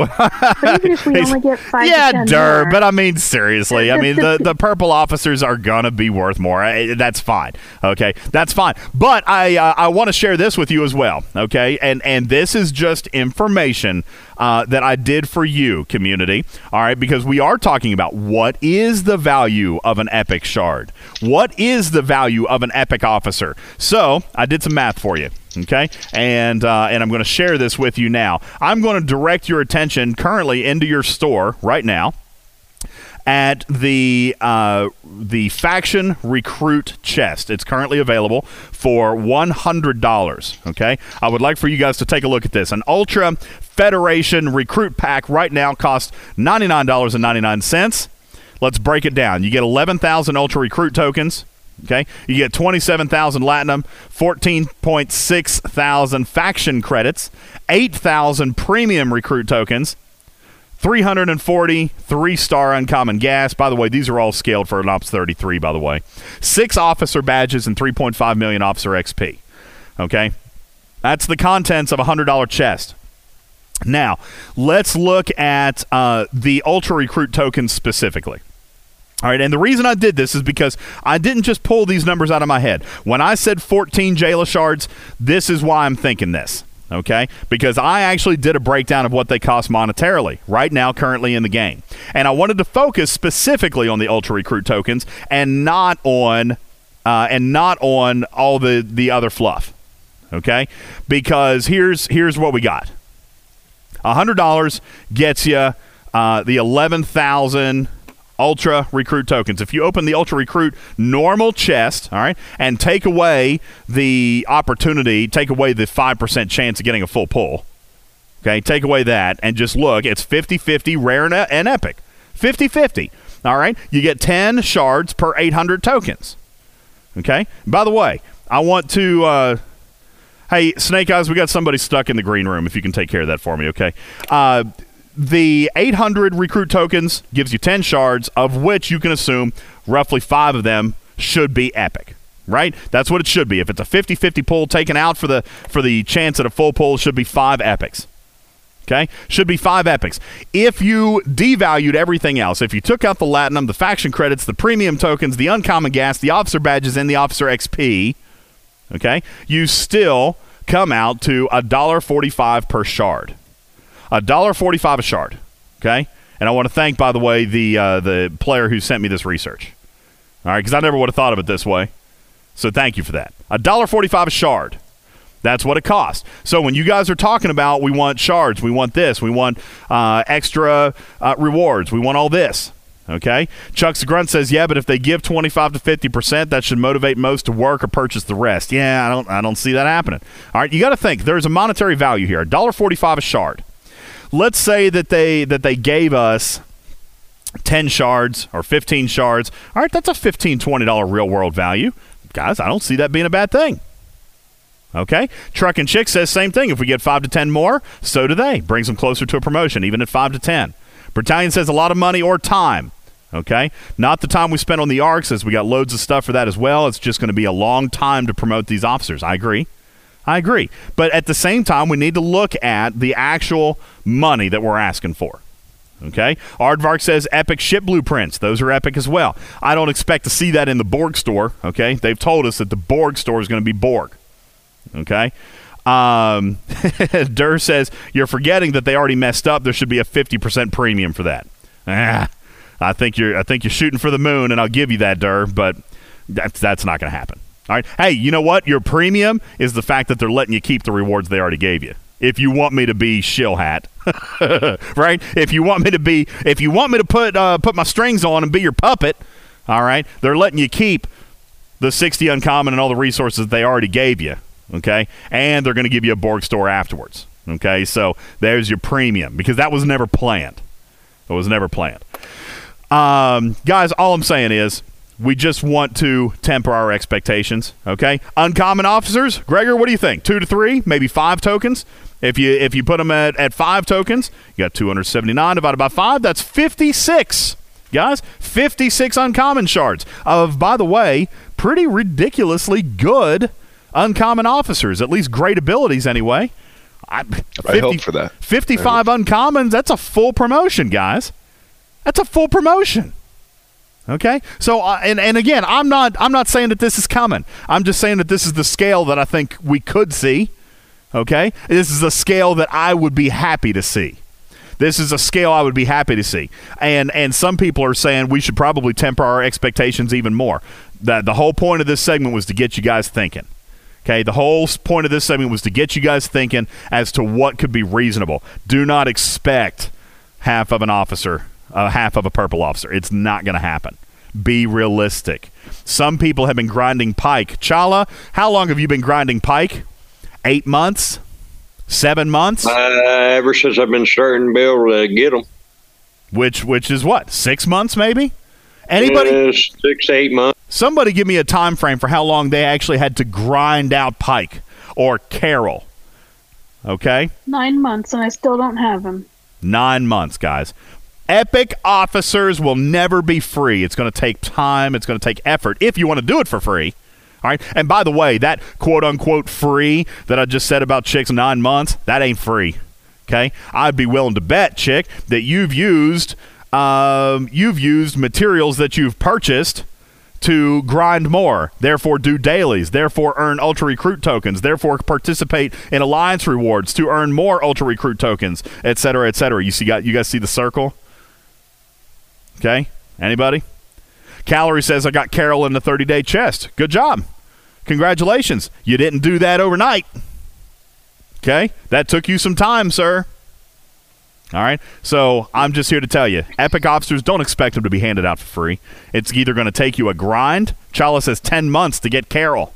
but even if we only get five yeah, to ten Dur. more, But I mean, seriously, I mean the the purple officers are gonna be worth more. I, that's fine. Okay, that's fine. But I uh, I want to share this with you as well. Okay, and and this is just information uh, that I did for you, community. All right, because we are talking about what is the value of an epic shard. What is the value of an epic officer? So I did some math for you. Okay, and uh, and I'm going to share this with you now. I'm going to direct your attention currently into your store right now at the uh, the faction recruit chest. It's currently available for one hundred dollars. Okay, I would like for you guys to take a look at this. An Ultra Federation recruit pack right now costs ninety nine dollars and ninety nine cents. Let's break it down. You get eleven thousand Ultra recruit tokens. Okay, you get 27,000 Latinum, 14.6 thousand faction credits, 8,000 premium recruit tokens, 340 three star uncommon gas. By the way, these are all scaled for an Ops 33, by the way. Six officer badges and 3.5 million officer XP. Okay, that's the contents of a $100 chest. Now, let's look at uh, the Ultra Recruit tokens specifically. All right, and the reason I did this is because I didn't just pull these numbers out of my head. When I said 14 Jayla shards, this is why I'm thinking this. Okay, because I actually did a breakdown of what they cost monetarily right now, currently in the game, and I wanted to focus specifically on the Ultra Recruit tokens and not on uh, and not on all the the other fluff. Okay, because here's here's what we got. hundred dollars gets you uh, the eleven thousand Ultra Recruit tokens. If you open the Ultra Recruit normal chest, all right, and take away the opportunity, take away the 5% chance of getting a full pull, okay, take away that and just look, it's 50 50 rare and, and epic. 50 50. All right, you get 10 shards per 800 tokens. Okay, by the way, I want to. Uh, hey, Snake Eyes, we got somebody stuck in the green room. If you can take care of that for me, okay? Uh, the 800 recruit tokens gives you 10 shards, of which you can assume roughly five of them should be epic. Right? That's what it should be. If it's a 50-50 pull taken out for the for the chance at a full pull, should be five epics. Okay? Should be five epics. If you devalued everything else, if you took out the Latinum, the faction credits, the premium tokens, the uncommon gas, the officer badges, and the officer XP, okay, you still come out to a dollar forty-five per shard. A dollar forty-five a shard. Okay, and I want to thank, by the way, the uh, the player who sent me this research. All right, because I never would have thought of it this way. So thank you for that. A dollar forty-five a shard. That's what it costs. So when you guys are talking about we want shards, we want this, we want uh, extra uh, rewards, we want all this. Okay. Chuck's Grunt says, yeah, but if they give 25 to 50 percent, that should motivate most to work or purchase the rest. Yeah, I don't, I don't see that happening. All right, you got to think there's a monetary value here. $1.45 a shard let's say that they that they gave us 10 shards or 15 shards. All right, that's a 15 $20 real world value. Guys, I don't see that being a bad thing. Okay. Truck and Chick says same thing. If we get 5 to 10 more, so do they. Brings them closer to a promotion, even at 5 to 10. Battalion says a lot of money or time. Okay. Not the time we spent on the arcs, as we got loads of stuff for that as well. It's just going to be a long time to promote these officers. I agree. I agree. But at the same time, we need to look at the actual money that we're asking for. Okay? Aardvark says epic ship blueprints. Those are epic as well. I don't expect to see that in the Borg store. Okay? They've told us that the Borg store is going to be Borg. Okay? Um, Durr says you're forgetting that they already messed up. There should be a 50% premium for that. Ah, I think you're I think you're shooting for the moon, and I'll give you that, Durr. But that's that's not going to happen. All right. Hey, you know what? Your premium is the fact that they're letting you keep the rewards they already gave you. If you want me to be shill hat, right? If you want me to be, if you want me to put uh, put my strings on and be your puppet, all right, they're letting you keep the 60 uncommon and all the resources they already gave you. Okay, and they're going to give you a Borg store afterwards. Okay, so there's your premium because that was never planned. It was never planned. Um, guys, all I'm saying is we just want to temper our expectations. Okay, uncommon officers, Gregor, what do you think? Two to three, maybe five tokens. If you if you put them at, at five tokens, you got 279 divided by five. That's 56, guys. 56 uncommon shards of, by the way, pretty ridiculously good uncommon officers. At least great abilities, anyway. I, 50, I hope for that. 55 uncommons. That's a full promotion, guys. That's a full promotion. Okay, so uh, and and again, I'm not I'm not saying that this is coming. I'm just saying that this is the scale that I think we could see. Okay, this is the scale that I would be happy to see. This is a scale I would be happy to see. And and some people are saying we should probably temper our expectations even more. That the whole point of this segment was to get you guys thinking. Okay, the whole point of this segment was to get you guys thinking as to what could be reasonable. Do not expect half of an officer uh, half of a purple officer. It's not going to happen. Be realistic. Some people have been grinding pike. Chala, how long have you been grinding pike? Eight months? Seven months? Uh, ever since I've been starting to be able to get them. Which, which is what? Six months, maybe? Anybody? Uh, six, eight months. Somebody give me a time frame for how long they actually had to grind out Pike or Carol. Okay? Nine months, and I still don't have him. Nine months, guys. Epic officers will never be free. It's going to take time, it's going to take effort if you want to do it for free. All right. And by the way, that quote unquote free that I just said about chicks nine months, that ain't free. Okay. I'd be willing to bet, chick, that you've used um, you've used materials that you've purchased to grind more, therefore do dailies, therefore earn ultra recruit tokens, therefore participate in alliance rewards to earn more ultra recruit tokens, etc., cetera. Cetera. You see, got you guys see the circle? Okay, anybody? Calorie says I got Carol in the 30 day chest. Good job, congratulations. You didn't do that overnight. Okay, that took you some time, sir. All right. So I'm just here to tell you Epic officers don't expect them to be handed out for free. It's either going to take you a grind. Chala says 10 months to get Carol.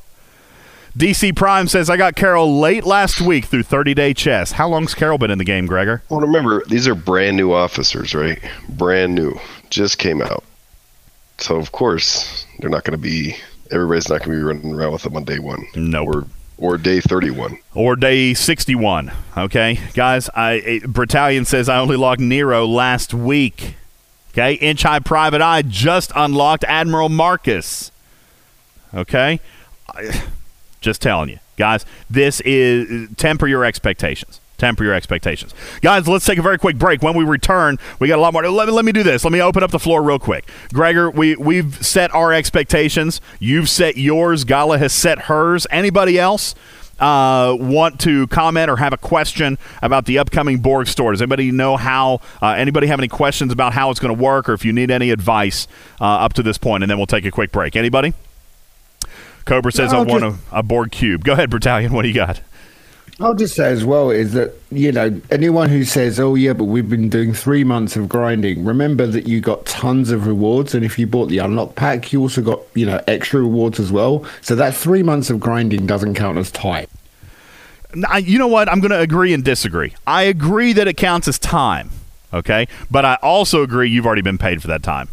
DC Prime says, I got Carol late last week through 30 day chess. How long's Carol been in the game, Gregor? Well, remember, these are brand new officers, right? Brand new. Just came out. So, of course, they're not going to be, everybody's not going to be running around with them on day one. No. Nope. Or or day 31 or day 61 okay guys i battalion says i only logged nero last week okay inch high private eye just unlocked admiral marcus okay just telling you guys this is temper your expectations temper your expectations. Guys, let's take a very quick break. When we return, we got a lot more. Let me, let me do this. Let me open up the floor real quick. Gregor, we, we've set our expectations. You've set yours. Gala has set hers. Anybody else? Uh, want to comment or have a question about the upcoming Borg store? Does anybody know how? Uh, anybody have any questions about how it's going to work, or if you need any advice uh, up to this point? And then we'll take a quick break. Anybody? Cobra says no, I want a, a Borg cube. Go ahead, Battalion. What do you got? I'll just say as well is that, you know, anyone who says, oh, yeah, but we've been doing three months of grinding, remember that you got tons of rewards. And if you bought the unlock pack, you also got, you know, extra rewards as well. So that three months of grinding doesn't count as time. You know what? I'm going to agree and disagree. I agree that it counts as time, okay? But I also agree you've already been paid for that time,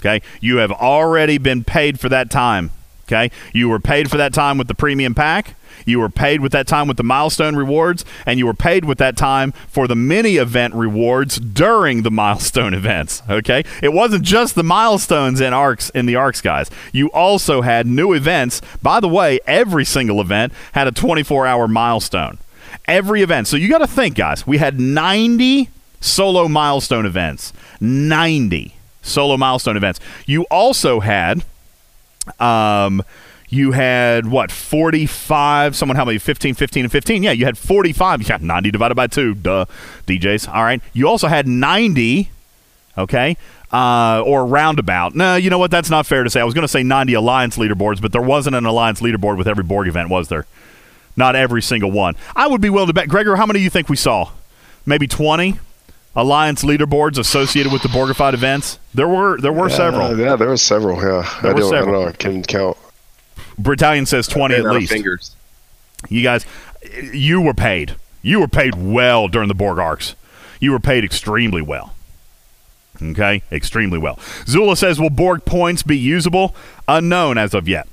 okay? You have already been paid for that time, okay? You were paid for that time with the premium pack you were paid with that time with the milestone rewards, and you were paid with that time for the mini event rewards during the milestone events. Okay, it wasn't just the milestones in arcs in the arcs, guys. You also had new events. By the way, every single event had a 24-hour milestone. Every event. So you got to think, guys. We had 90 solo milestone events. 90 solo milestone events. You also had um, you had what 45 someone help me 15 15 and 15 yeah you had 45 you got 90 divided by 2 duh. Djs all right. You also had 90 okay uh, or roundabout. No you know what? That's not fair to say. I was going to say 90 alliance leaderboards but there wasn't an alliance leaderboard with every borg event was there? Not every single one. I would be willing to bet. Gregor how many do you think we saw? Maybe 20 alliance leaderboards associated with the borgified events there were there were yeah, several yeah there were several yeah there I, were don't, several. I don't know i can count Battalion says 20 at least. Fingers. You guys, you were paid. You were paid well during the Borg arcs. You were paid extremely well. Okay? Extremely well. Zula says, Will Borg points be usable? Unknown as of yet.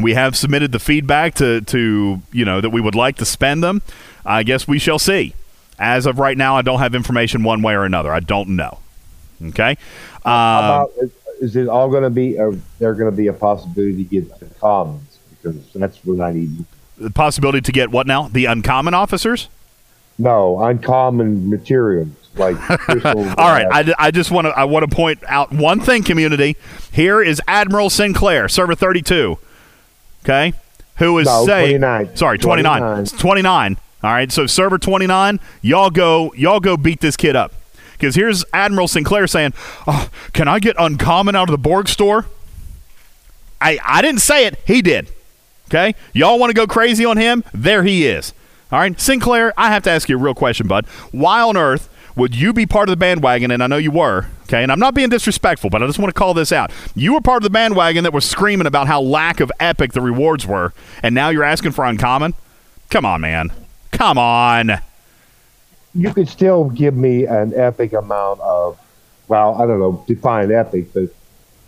We have submitted the feedback to, to, you know, that we would like to spend them. I guess we shall see. As of right now, I don't have information one way or another. I don't know. Okay? Um, about, is it all going to be? Are there going to be a possibility to get the commons because that's what I need. The possibility to get what now? The uncommon officers? No, uncommon materials like all right, I, I just want to I want to point out one thing, community. Here is Admiral Sinclair, server thirty two. Okay, who is no, saying 29. sorry 29. 29. 29. All right, so server 29, y'all go y'all go beat this kid up. Because here's Admiral Sinclair saying, oh, Can I get Uncommon out of the Borg store? I, I didn't say it. He did. Okay? Y'all want to go crazy on him? There he is. All right? Sinclair, I have to ask you a real question, bud. Why on earth would you be part of the bandwagon? And I know you were. Okay? And I'm not being disrespectful, but I just want to call this out. You were part of the bandwagon that was screaming about how lack of epic the rewards were, and now you're asking for Uncommon? Come on, man. Come on you could still give me an epic amount of, well, I don't know, define epic, but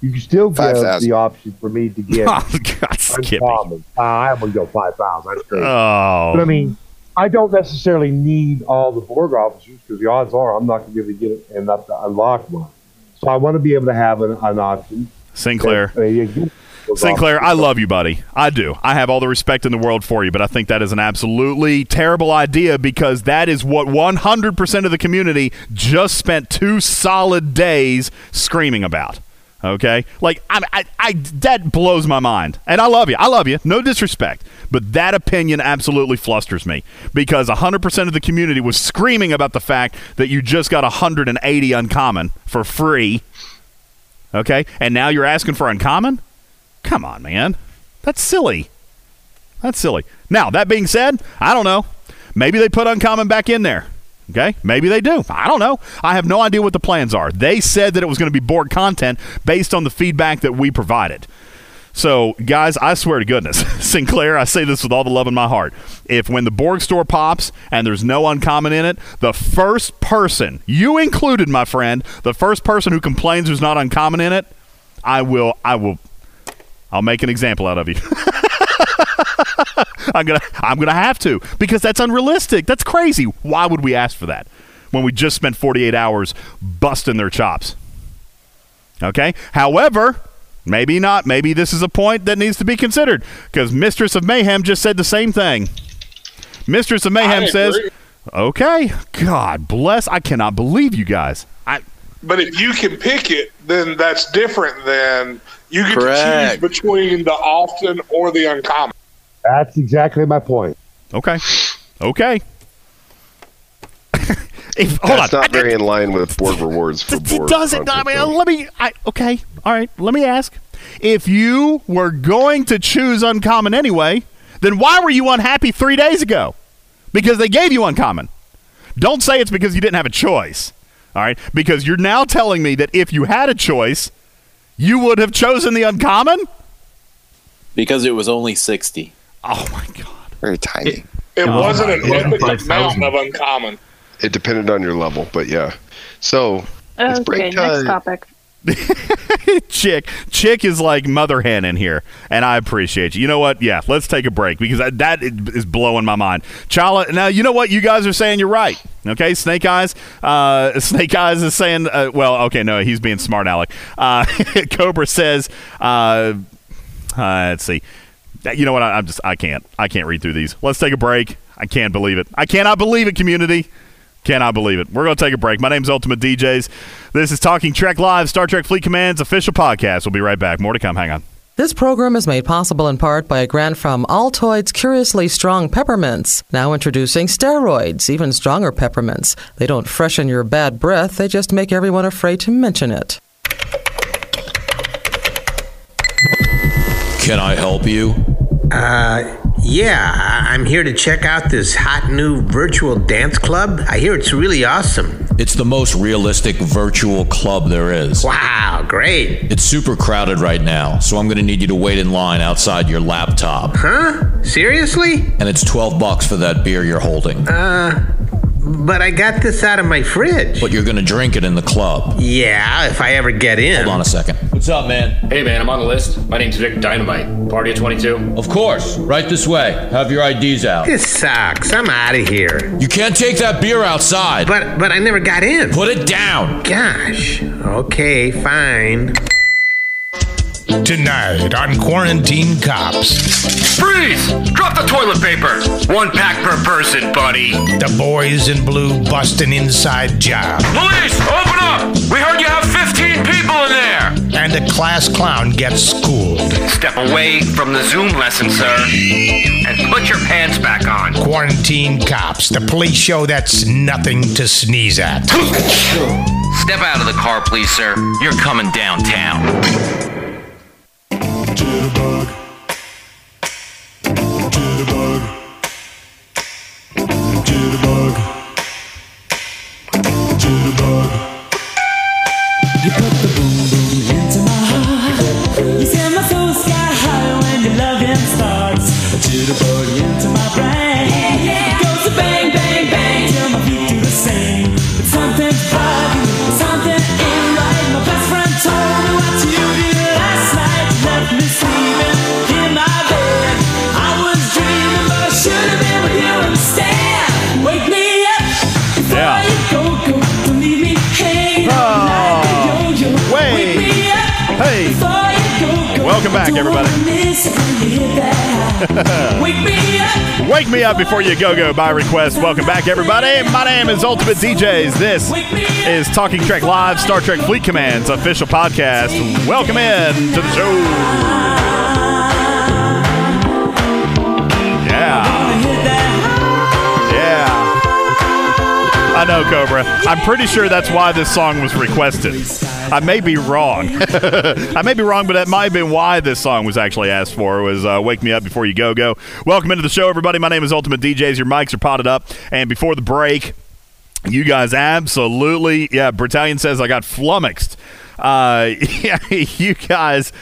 You can still give 5,000. the option for me to get Oh, God, Skippy. uncommon. Uh, I am going to go 5,000. That's great. Oh. But I mean, I don't necessarily need all the Borg officers because the odds are I'm not going to be able to get it enough to unlock one. So I want to be able to have an, an option. Sinclair. that- uh, you get those Sinclair, I love you, buddy. I do. I have all the respect in the world for you, but I think that is an absolutely terrible idea because that is what 100% of the community just spent two solid days screaming about. Okay? Like, I, I, I, that blows my mind. And I love you. I love you. No disrespect. But that opinion absolutely flusters me because 100% of the community was screaming about the fact that you just got 180 uncommon for free. Okay? And now you're asking for uncommon? Come on, man. That's silly. That's silly. Now, that being said, I don't know. Maybe they put Uncommon back in there. Okay? Maybe they do. I don't know. I have no idea what the plans are. They said that it was going to be Borg content based on the feedback that we provided. So, guys, I swear to goodness, Sinclair, I say this with all the love in my heart. If when the Borg store pops and there's no uncommon in it, the first person, you included, my friend, the first person who complains there's not uncommon in it, I will, I will, I'll make an example out of you. I'm gonna I'm gonna have to because that's unrealistic. That's crazy. Why would we ask for that when we just spent 48 hours busting their chops? Okay. However, maybe not. Maybe this is a point that needs to be considered because Mistress of Mayhem just said the same thing. Mistress of Mayhem says, "Okay, God bless. I cannot believe you guys. I But if you can pick it, then that's different than you get to choose between the often or the uncommon. That's exactly my point. okay, okay." if, hold That's on. not very in line with Borg rewards for It doesn't. I mean, though. let me. I, okay. All right. Let me ask. If you were going to choose uncommon anyway, then why were you unhappy three days ago? Because they gave you uncommon. Don't say it's because you didn't have a choice. All right. Because you're now telling me that if you had a choice, you would have chosen the uncommon. Because it was only 60. Oh my god. Very tiny. It Oh wasn't an my God. epic 5,000. amount of uncommon. It depended on your level, but yeah. So it's Okay, break next time. topic. Chick, Chick is like mother hen in here, and I appreciate you. You know what? Yeah, let's take a break because that, that is blowing my mind. Chala, now you know what you guys are saying. You're right. Okay, Snake Eyes. Uh, Snake Eyes is saying, uh, well, okay, no, he's being smart, Alec. Uh, Cobra says, uh, uh, let's see. You know what? I, I'm just, I can't, I can't read through these. Let's take a break. I can't believe it. I cannot believe it, community. Cannot believe it. We're going to take a break. My name's Ultimate DJs. This is Talking Trek Live, Star Trek Fleet Command's official podcast. We'll be right back. More to come. Hang on. This program is made possible in part by a grant from Altoids Curiously Strong Peppermints. Now introducing steroids, even stronger peppermints. They don't freshen your bad breath, they just make everyone afraid to mention it. Can I help you? Uh, yeah, I- I'm here to check out this hot new virtual dance club. I hear it's really awesome. It's the most realistic virtual club there is. Wow, great. It's super crowded right now, so I'm going to need you to wait in line outside your laptop. Huh? Seriously? And it's 12 bucks for that beer you're holding. Uh, but I got this out of my fridge. But you're going to drink it in the club. Yeah, if I ever get in. Hold on a second. What's up, man? Hey man, I'm on the list. My name's Vic Dynamite. Party at 22. Of course. Right this way. Have your IDs out. This sucks. I'm out of here. You can't take that beer outside. But but I never got in. Put it down. Gosh. Okay, fine. Tonight on Quarantine Cops. Freeze! Drop the toilet paper. One pack per person, buddy. The boys in blue bust an inside job. Police, open up! We heard you have 15 people in there. And a class clown gets schooled. Step away from the Zoom lesson, sir, and put your pants back on. Quarantine Cops, the police show that's nothing to sneeze at. Step out of the car, please, sir. You're coming downtown. Welcome back, everybody. Wake me up before you go go by request. Welcome back, everybody. My name is Ultimate DJs. This is Talking Trek Live, Star Trek Fleet Command's official podcast. Welcome in to the show. Yeah. Yeah. I know, Cobra. I'm pretty sure that's why this song was requested. I may be wrong. I may be wrong, but that might have been why this song was actually asked for. Was uh, "Wake Me Up Before You Go Go." Welcome into the show, everybody. My name is Ultimate DJs. Your mics are potted up, and before the break, you guys absolutely, yeah. Battalion says I got flummoxed. Uh, yeah, you guys,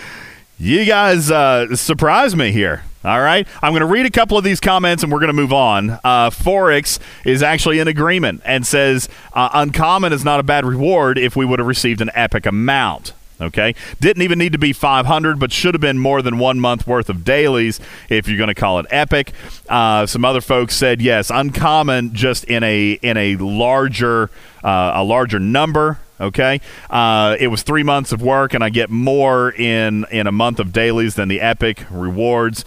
you guys uh, surprised me here. All right. I'm going to read a couple of these comments and we're going to move on. Uh, Forex is actually in agreement and says uh, uncommon is not a bad reward if we would have received an epic amount. Okay. Didn't even need to be 500, but should have been more than one month worth of dailies if you're going to call it epic. Uh, some other folks said yes, uncommon just in a in a larger uh, a larger number. Okay, uh, it was three months of work, and I get more in in a month of dailies than the epic rewards.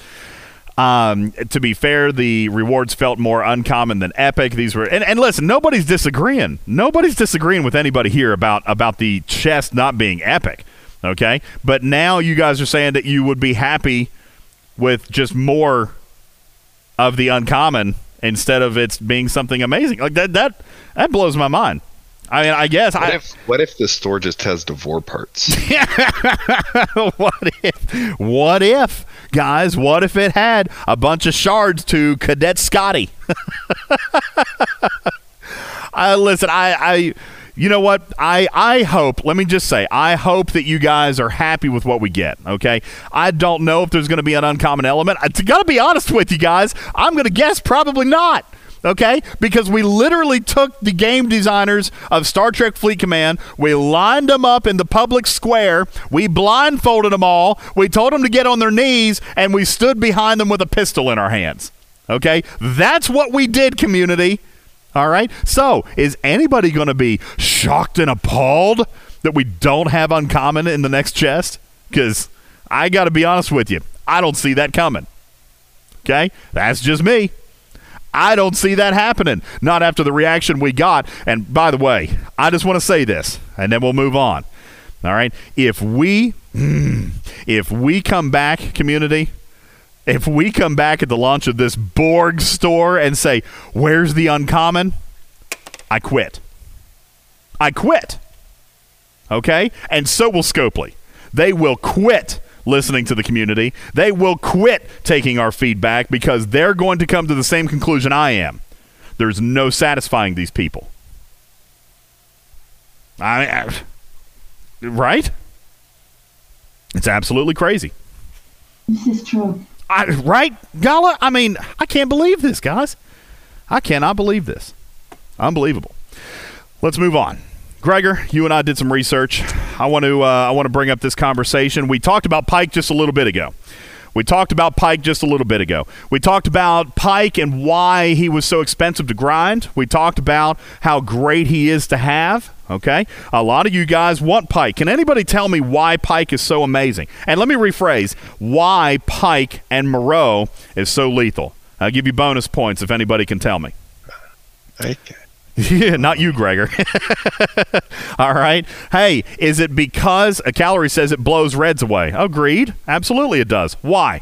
Um, to be fair, the rewards felt more uncommon than epic. These were, and, and listen, nobody's disagreeing. Nobody's disagreeing with anybody here about about the chest not being epic. Okay, but now you guys are saying that you would be happy with just more of the uncommon instead of it being something amazing. Like that that that blows my mind. I mean, I guess What I. if what if the store just has Devore parts? what if? What if, guys? What if it had a bunch of shards to Cadet Scotty? I listen. I, I, you know what? I, I hope. Let me just say, I hope that you guys are happy with what we get. Okay. I don't know if there's going to be an uncommon element. I got to be honest with you guys. I'm going to guess probably not. Okay, because we literally took the game designers of Star Trek Fleet Command, we lined them up in the public square, we blindfolded them all, we told them to get on their knees, and we stood behind them with a pistol in our hands. Okay, that's what we did, community. All right, so is anybody going to be shocked and appalled that we don't have uncommon in the next chest? Because I got to be honest with you, I don't see that coming. Okay, that's just me. I don't see that happening. Not after the reaction we got. And by the way, I just want to say this, and then we'll move on. All right. If we, if we come back, community, if we come back at the launch of this Borg store and say, "Where's the uncommon?" I quit. I quit. Okay, and so will Scopely. They will quit listening to the community. They will quit taking our feedback because they're going to come to the same conclusion I am. There's no satisfying these people. I, I right? It's absolutely crazy. This is true. I, right, Gala? I mean, I can't believe this, guys. I cannot believe this. Unbelievable. Let's move on. Gregor, you and I did some research. I want to uh, I want to bring up this conversation. We talked about Pike just a little bit ago. We talked about Pike just a little bit ago. We talked about Pike and why he was so expensive to grind. We talked about how great he is to have. Okay, a lot of you guys want Pike. Can anybody tell me why Pike is so amazing? And let me rephrase: why Pike and Moreau is so lethal. I'll give you bonus points if anybody can tell me. Okay. Yeah, not you, Gregor. All right. Hey, is it because a calorie says it blows reds away? Agreed. Absolutely, it does. Why?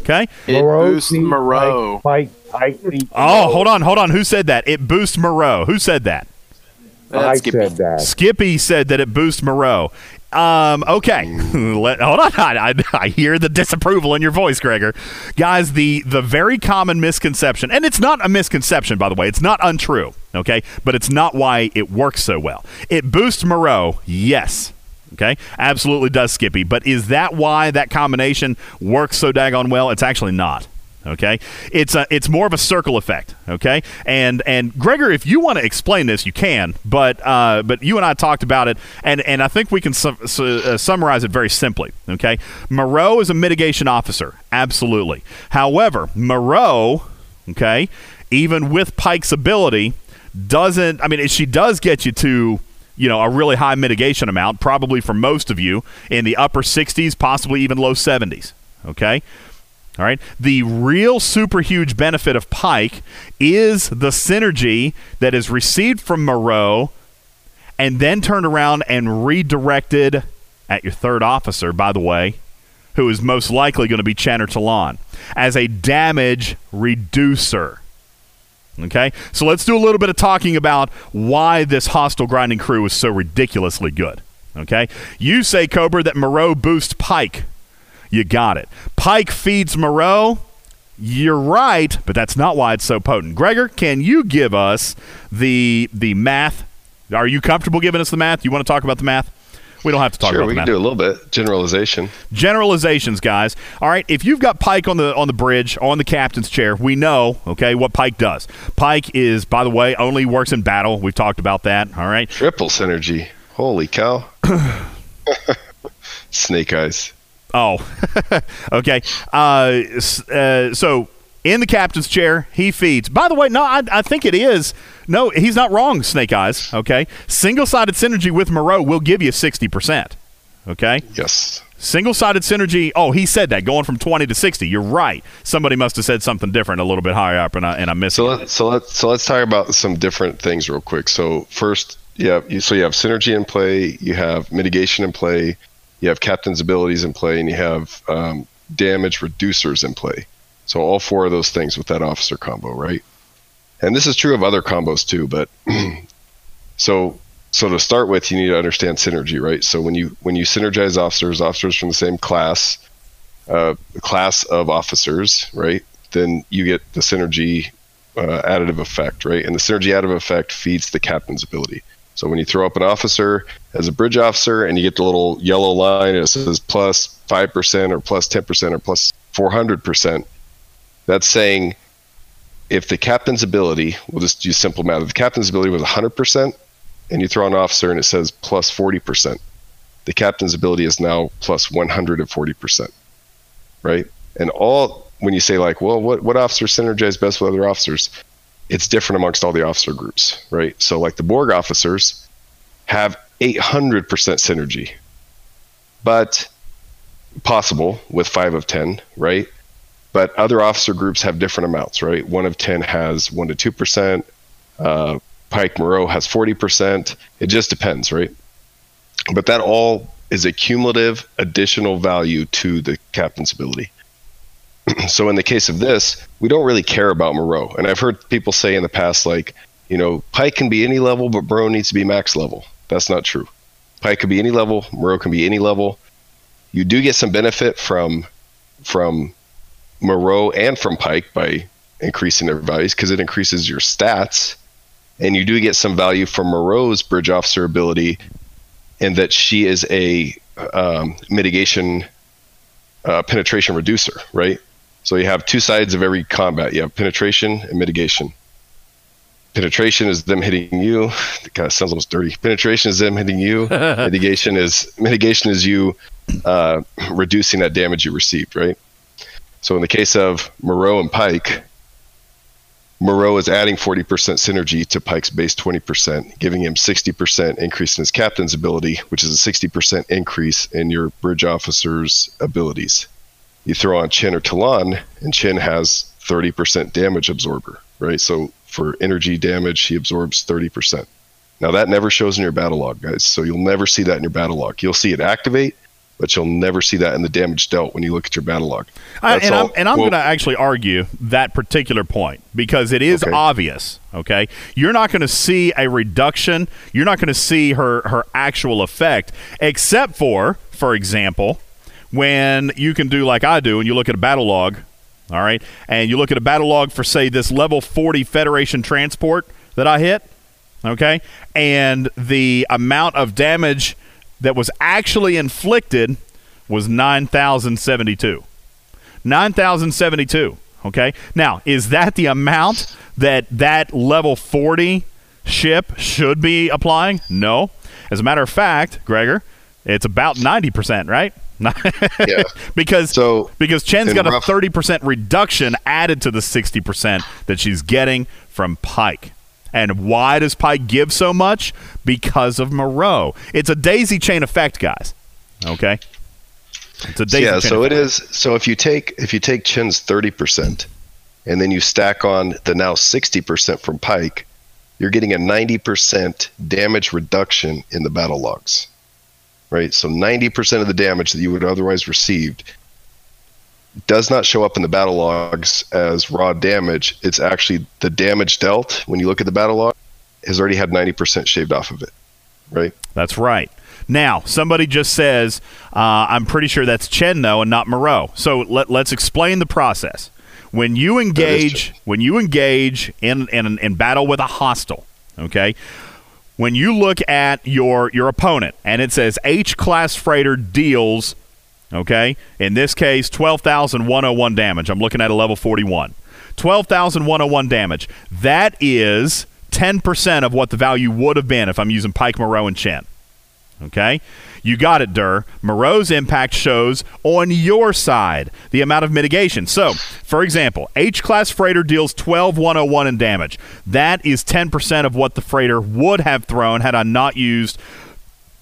Okay. It Moreau, boosts Pete, Moreau. Oh, hold on, hold on. Who said that? It boosts Moreau. Who said that? I Skippy. said that. Skippy said that it boosts Moreau. Um, okay, Let, hold on. I, I, hear the disapproval in your voice, Gregor. Guys, the the very common misconception, and it's not a misconception, by the way. It's not untrue. Okay, but it's not why it works so well. It boosts Moreau. Yes. Okay, absolutely does Skippy. But is that why that combination works so daggone well? It's actually not. Okay, it's a, it's more of a circle effect. Okay, and and Gregor, if you want to explain this, you can. But uh, but you and I talked about it, and and I think we can sum, su- uh, summarize it very simply. Okay, Moreau is a mitigation officer, absolutely. However, Moreau, okay, even with Pike's ability, doesn't. I mean, she does get you to you know, a really high mitigation amount, probably for most of you in the upper 60s, possibly even low 70s. Okay? All right. The real super huge benefit of Pike is the synergy that is received from Moreau and then turned around and redirected at your third officer, by the way, who is most likely going to be Chen or T'Laan, as a damage reducer. Okay, so let's do a little bit of talking about why this hostile grinding crew is so ridiculously good. Okay, you say Cobra that Moreau boosts Pike. You got it. Pike feeds Moreau. You're right, but that's not why it's so potent. Gregor, can you give us the the math? Are you comfortable giving us the math? You want to talk about the math? We don't have to talk sure, about Sure, we can math. do a little bit generalization. Generalizations, guys. All right, if you've got Pike on the on the bridge on the captain's chair, we know okay what Pike does. Pike is, by the way, only works in battle. We've talked about that. All right, Triple synergy. Holy cow! Snake eyes. Oh, okay. Uh, uh, so in the captain's chair, he feeds. By the way, no, I, I think it is. No, he's not wrong, Snake Eyes. Okay. Single sided synergy with Moreau will give you 60%. Okay. Yes. Single sided synergy. Oh, he said that going from 20 to 60. You're right. Somebody must have said something different a little bit higher up, and I, and I missed So it. so let's so let's talk about some different things real quick. So first, yeah, you, so you have synergy in play, you have mitigation in play, you have captain's abilities in play, and you have um, damage reducers in play. So all four of those things with that officer combo, right? And this is true of other combos too. But so so to start with, you need to understand synergy, right? So when you when you synergize officers, officers from the same class, uh, class of officers, right? Then you get the synergy uh, additive effect, right? And the synergy additive effect feeds the captain's ability. So when you throw up an officer as a bridge officer and you get the little yellow line and it says plus 5% or plus 10% or plus 400%, that's saying if the captain's ability, we'll just use simple math, if the captain's ability was 100% and you throw an officer and it says plus 40%, the captain's ability is now plus 140%, right? And all, when you say like, well, what, what officers synergize best with other officers? It's different amongst all the officer groups, right? So like the Borg officers have 800% synergy, but possible with five of 10, right? But other officer groups have different amounts, right? One of 10 has one to 2%. Uh, Pike Moreau has 40%. It just depends, right? But that all is a cumulative additional value to the captain's ability. so in the case of this, we don't really care about Moreau. And I've heard people say in the past, like, you know, Pike can be any level, but Moreau needs to be max level. That's not true. Pike could be any level, Moreau can be any level. You do get some benefit from from Moreau and from Pike by increasing their values because it increases your stats. And you do get some value from Moreau's bridge officer ability in that she is a um, mitigation uh, penetration reducer, right? So you have two sides of every combat. You have penetration and mitigation. Penetration is them hitting you. God, it sounds almost dirty. Penetration is them hitting you. mitigation is mitigation is you uh, reducing that damage you received, right? So in the case of Moreau and Pike, Moreau is adding 40% synergy to Pike's base 20%, giving him 60% increase in his captain's ability, which is a 60% increase in your bridge officer's abilities. You throw on Chen or T'Laan, and Chen has 30% damage absorber, right? So for energy damage, he absorbs 30%. Now that never shows in your battle log, guys. So you'll never see that in your battle log. You'll see it activate, but you'll never see that in the damage dealt when you look at your battle log. I, and I'm, and I'm well, going to actually argue that particular point because it is obvious. Okay, you're not going to see a reduction. You're not going to see her her actual effect, except for, for example, when you can do like I do, and you look at a battle log. All right, and you look at a battle log for say this level 40 Federation transport that I hit. Okay, and the amount of damage that was actually inflicted was 9,072. 9,072. Okay. Now, is that the amount that that level 40 ship should be applying? No. As a matter of fact, Gregor, it's about 90%, right? Yeah. because so because Chen's got rough- a 30% reduction added to the 60% that she's getting from Pike. And why does Pike give so much? Because of Moreau. It's a daisy chain effect, guys. Okay? It's a daisy yeah, chain so effect. it is. So if you take if you take Chen's thirty percent, and then you stack on the now sixty percent from Pike, you're getting a ninety percent damage reduction in the battle logs. Right. So ninety percent of the damage that you would otherwise received does not show up in the battle logs as raw damage. It's actually the damage dealt when you look at the battle log has already had ninety percent shaved off of it. Right. That's right. Now, somebody just says, uh, I'm pretty sure that's Chen, though, and not Moreau. So let, let's explain the process. When you engage, when you engage in, in, in battle with a hostile, okay, when you look at your, your opponent and it says H class freighter deals, okay, in this case, 12,101 damage. I'm looking at a level 41. 12,101 damage. That is 10% of what the value would have been if I'm using Pike, Moreau, and Chen. Okay? You got it, Durr. Moreau's impact shows on your side the amount of mitigation. So, for example, H class freighter deals 12101 in damage. That is 10% of what the freighter would have thrown had I not used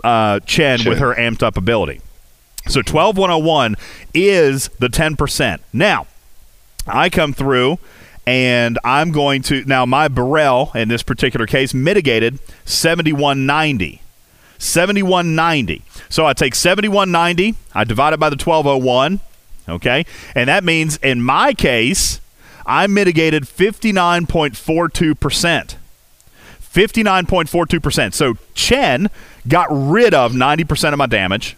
uh, Chen, with her amped up ability. So 12101 is the 10%. Now, I come through and I'm going to now my Burrell in this particular case mitigated 7190. 7190. So I take 7190, I divide it by the 1201, okay? And that means in my case, I mitigated 59.42%. 59.42%. So Chen got rid of 90% of my damage,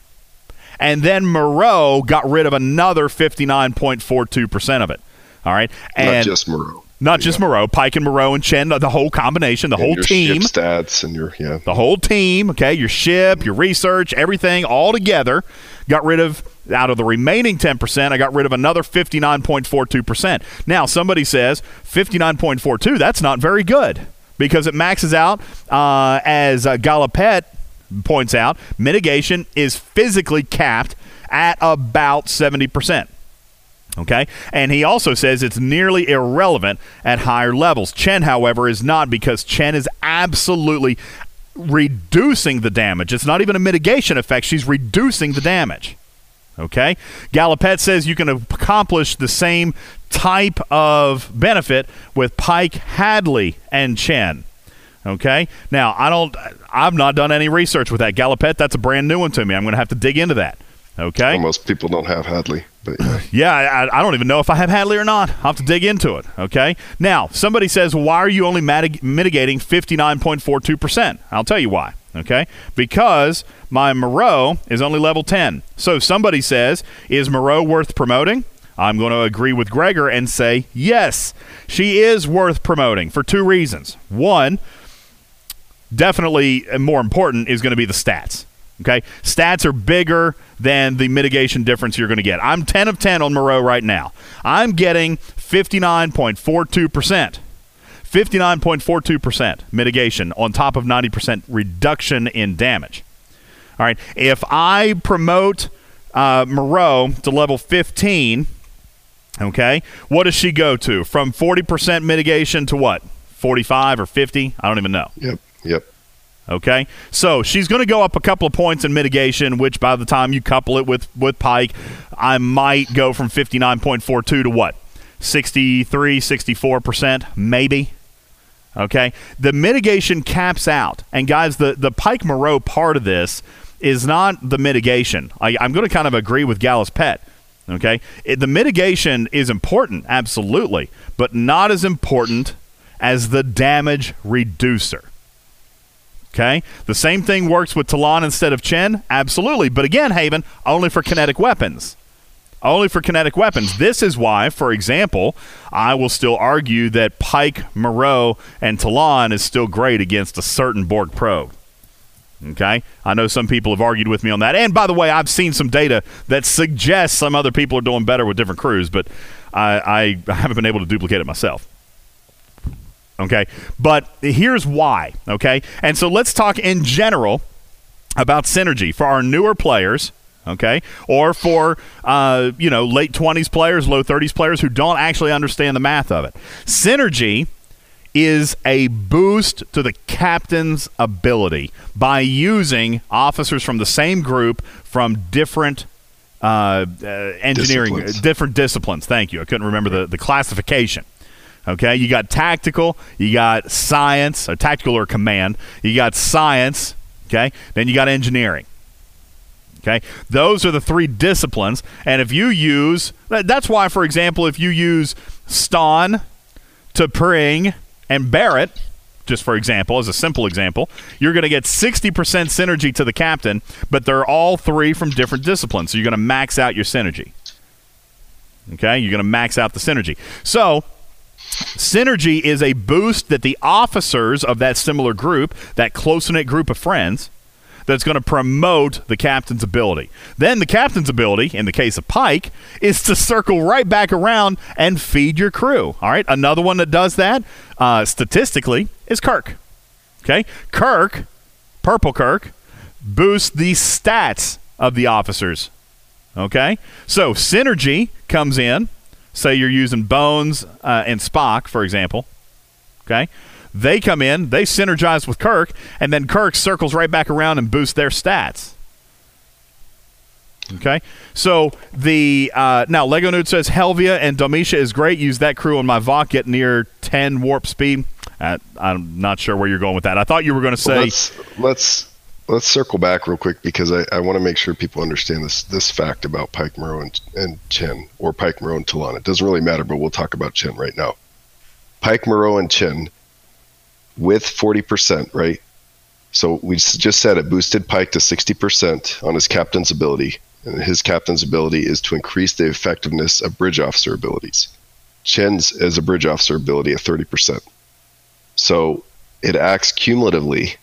and then Moreau got rid of another 59.42% of it. All right. And Not just Moreau. Not just Moreau, Pike and Moreau and Chen, the whole combination, the And whole your team. ship stats and your yeah. The whole team, okay, your ship, your research, everything all together. Got rid of out of the remaining 10%, I got rid of another 59.42%. Now, somebody says 59.42, that's not very good because it maxes out uh, as uh, points out, mitigation is physically capped at about 70%. Okay? And he also says it's nearly irrelevant at higher levels. Chen, however, is not because Chen is absolutely reducing the damage. It's not even a mitigation effect, she's reducing the damage. Okay? Galopet says you can accomplish the same type of benefit with Pike, Hadley, and Chen. Okay? Now, I don't I've not done any research with that. Galopet, that's a brand new one to me. I'm going to have to dig into that. Okay? Well, most people don't have Hadley, but yeah. Yeah, I, I don't even know if I have Hadley or not. I'll have to dig into it. Okay. Now, somebody says, why are you only mitigating 59.42%? I'll tell you why. Okay. Because my Moreau is only level 10. So somebody says, is Moreau worth promoting? I'm going to agree with Gregor and say, yes, she is worth promoting for two reasons. One, definitely uh, more important is going to be the stats. Okay, stats are bigger than the mitigation difference you're going to get. I'm 10 of 10 on Moreau right now. I'm getting 59.42 percent. 59.42 percent mitigation on top of 90 percent reduction in damage. All right, if I promote uh, Moreau to level 15, okay, what does she go to? From 40 percent mitigation to what? 45 or 50? I don't even know. Yep. Yep. Okay, so she's going to go up a couple of points in mitigation, which by the time you couple it with with Pike, I might go from fifty nine point four two to what 63, 64 percent, maybe. Okay, the mitigation caps out, and guys, the the Pike Moreau part of this is not the mitigation. I, I'm going to kind of agree with Gallus Pet. Okay, it, the mitigation is important, absolutely, but not as important as the damage reducer. Okay. The same thing works with T'Laan instead of Chen? Absolutely. But again, Haven, only for kinetic weapons. Only for kinetic weapons. This is why, for example, I will still argue that Pike, Moreau, and T'Laan is still great against a certain Borg probe. Okay? I know some people have argued with me on that. And by the way, I've seen some data that suggests some other people are doing better with different crews, but I, I haven't been able to duplicate it myself. Okay. But here's why. Okay. And so let's talk in general about synergy for our newer players. Okay. Or for, uh, you know, late 20s players, low 30s players who don't actually understand the math of it. Synergy is a boost to the captain's ability by using officers from the same group from different uh, uh, engineering, Disciplines. different disciplines. Thank you. I couldn't remember the, the classification. Okay, you got tactical, you got science, or tactical or command, you got science, okay, then you got engineering. Okay, those are the three disciplines, and if you use, that's why, for example, if you use Stonn, T'Pring, and Barrett, just for example, as a simple example, you're going to get 60% synergy to the captain, but they're all three from different disciplines, so you're going to max out your synergy. Okay, you're going to max out the synergy. So, synergy is a boost that the officers of that similar group, that close knit group of friends, that's going to promote the captain's ability. Then the captain's ability, in the case of Pike, is to circle right back around and feed your crew. All right, another one that does that uh, statistically is Kirk. Okay, Kirk, Purple Kirk, boosts the stats of the officers. Okay, so synergy comes in. Say you're using Bones uh, and Spock, for example. Okay, they come in, they synergize with Kirk, and then Kirk circles right back around and boosts their stats. Okay, so the uh, now Lego Nude says Helvia and Domitia is great. Use that crew on my Vok. Get near ten warp speed. Uh, I'm not sure where you're going with that. I thought you were going to say Well, let's let's let's circle back real quick because I, I want to make sure people understand this this fact about Pike Moreau and, and Chen or Pike Moreau and T'Laan. It doesn't really matter, but we'll talk about Chen right now. Pike Moreau and Chen with 40%, right? So we just said it boosted Pike to 60% on his captain's ability. And his captain's ability is to increase the effectiveness of bridge officer abilities. Chen's is a bridge officer ability at 30%. So it acts cumulatively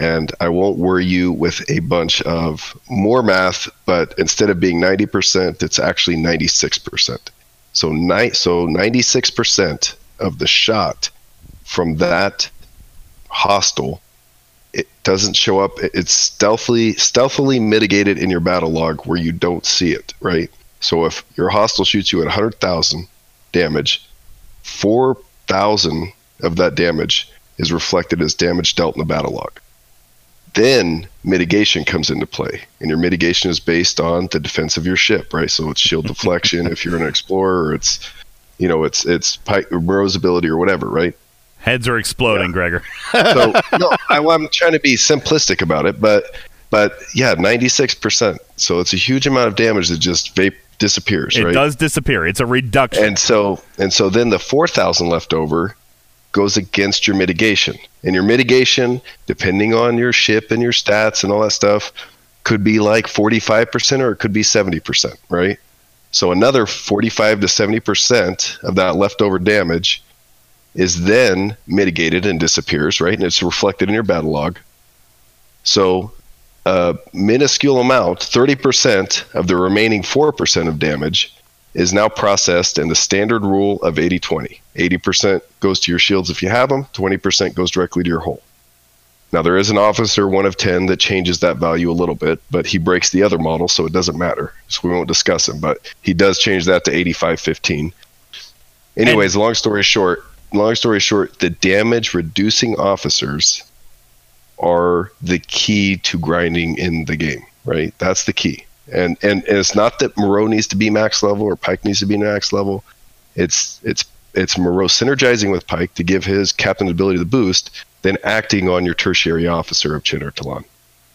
and I won't worry you with a bunch of more math, but instead of being 90%, it's actually 96%. So, ni- so 96% of the shot from that hostile, it doesn't show up. It's stealthily stealthily mitigated in your battle log where you don't see it, right? So if your hostile shoots you at 100,000 damage, 4,000 of that damage is reflected as damage dealt in the battle log. Then mitigation comes into play, and your mitigation is based on the defense of your ship, right? So it's shield deflection if you're an explorer, it's you know it's it's Pike Moreau's ability or whatever, right? heads are exploding, Gregor. So no, I, I'm trying to be simplistic about it, but but yeah, 96 percent. So it's a huge amount of damage that just vape disappears, it right? does disappear. It's a reduction. And so and so then the 4,000 left over goes against your mitigation. And your mitigation, depending on your ship and your stats and all that stuff, could be like 45% or it could be 70%, right? So another 45 to 70% of that leftover damage is then mitigated and disappears, right? And it's reflected in your battle log. So a minuscule amount, 30% of the remaining 4% of damage is now processed in the standard rule of 80 20. 80% goes to your shields if you have them, 20% goes directly to your hull. Now, there is an officer, one of 10, that changes that value a little bit, but he breaks the other model, so it doesn't matter. So we won't discuss him, but he does change that to 85 15. Anyways, long story short, long story short, the damage reducing officers are the key to grinding in the game, right? That's the key. And, and and it's not that Moreau needs to be max level or Pike needs to be max level. It's it's it's Moreau synergizing with Pike to give his captain's ability the boost, then acting on your tertiary officer of Chen or T'Laan.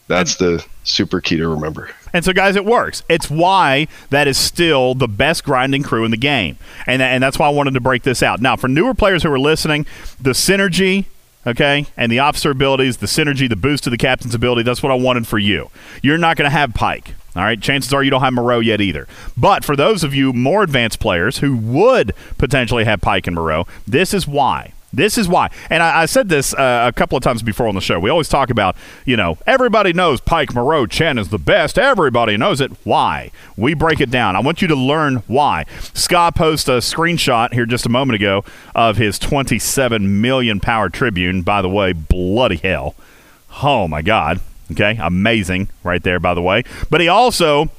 That's the super key to remember. And so, guys, it works. It's why that is still the best grinding crew in the game. And, and that's why I wanted to break this out. Now, for newer players who are listening, the synergy, okay, and the officer abilities, the synergy, the boost to the captain's ability, that's what I wanted for you. You're not going to have Pike. All right, chances are you don't have Moreau yet either. But for those of you more advanced players who would potentially have Pike and Moreau, this is why. This is why. And I, I said this uh, a couple of times before on the show. We always talk about, you know, everybody knows Pike Moreau Chen is the best. Everybody knows it. Why? We break it down. I want you to learn why. Scott posted a screenshot here just a moment ago of his 27 million power tribune. By the way, bloody hell. Oh, my God. Okay, amazing right there, by the way. But he also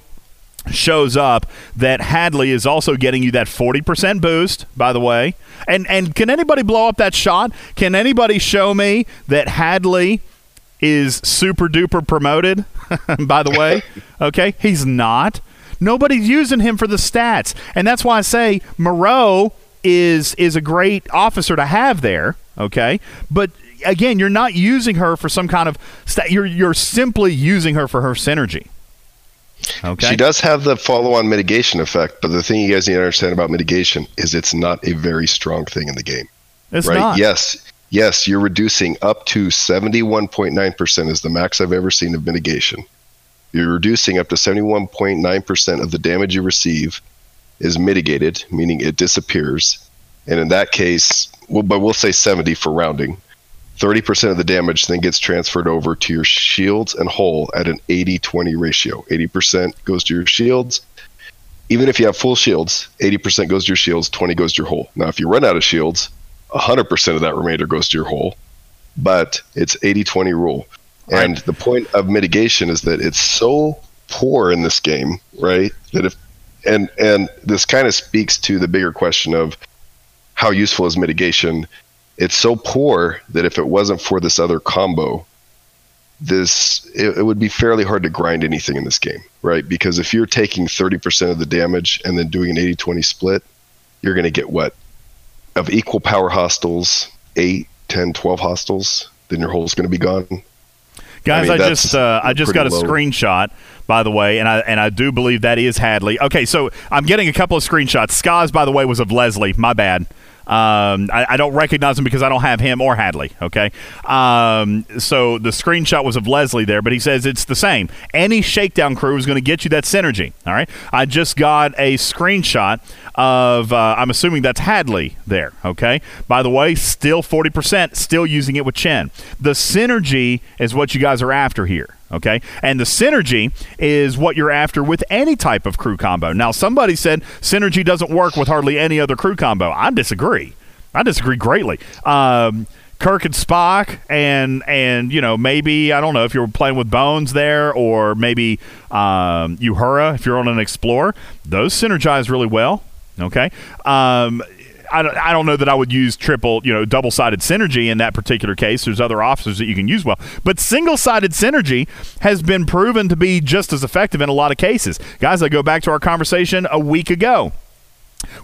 shows up that Hadley is also getting you that 40% boost, by the way. And and can anybody blow up that shot? Can anybody show me that Hadley is super duper promoted? by the way, okay? He's not. Nobody's using him for the stats. And that's why I say Moreau is is a great officer to have there, okay? But again, you're not using her for some kind of stat. You're you're simply using her for her synergy. Okay. She does have the follow-on mitigation effect, but the thing you guys need to understand about mitigation is it's not a very strong thing in the game. It's right? not. Yes, yes, you're reducing up to 71.9% is the max I've ever seen of mitigation. You're reducing up to 71.9% of the damage you receive is mitigated, meaning it disappears. And in that case, well, but we'll say 70 for rounding. 30% of the damage then gets transferred over to your shields and hull at an 80 20 ratio. 80% goes to your shields. Even if you have full shields, 80% goes to your shields, 20 goes to your hull. Now, if you run out of shields, 100% of that remainder goes to your hull, but it's 80 20 rule. And the point of mitigation is that it's so poor in this game, right? That if and and this kind of speaks to the bigger question of how useful is mitigation it's so poor that if it wasn't for this other combo, this it, it, would be fairly hard to grind anything in this game, right? Because if you're taking 30% of the damage and then doing an 80-20 split, you're going to get what? Of equal power hostiles, 8, 10, 12 hostiles, then your hull's going to be gone. Guys, I, mean, I just uh, I just got a low. screenshot, by the way, and I and I do believe that is Hadley. Okay, so I'm getting a couple of screenshots. Skaz, by the way, was of Leslie. My bad. Um, I, I, don't recognize him because I don't have him or Hadley. Okay. Um, so the screenshot was of Leslie there, but he says it's the same. Any shakedown crew is going to get you that synergy. All right. I just got a screenshot of, uh, I'm assuming that's Hadley there. Okay. By the way, still 40%, still using it with Chen. The synergy is what you guys are after here. Okay. And the synergy is what you're after with any type of crew combo. Now, somebody said synergy doesn't work with hardly any other crew combo. I disagree. I disagree greatly. Um, Kirk and Spock, and and you know maybe I don't know if you're playing with Bones there, or maybe um, Uhura if you're on an Explorer. Those synergize really well. Okay, um, I don't, I don't know that I would use triple, you know, double sided synergy in that particular case. There's other officers that you can use well. But single sided synergy has been proven to be just as effective in a lot of cases. Guys, I go back to our conversation a week ago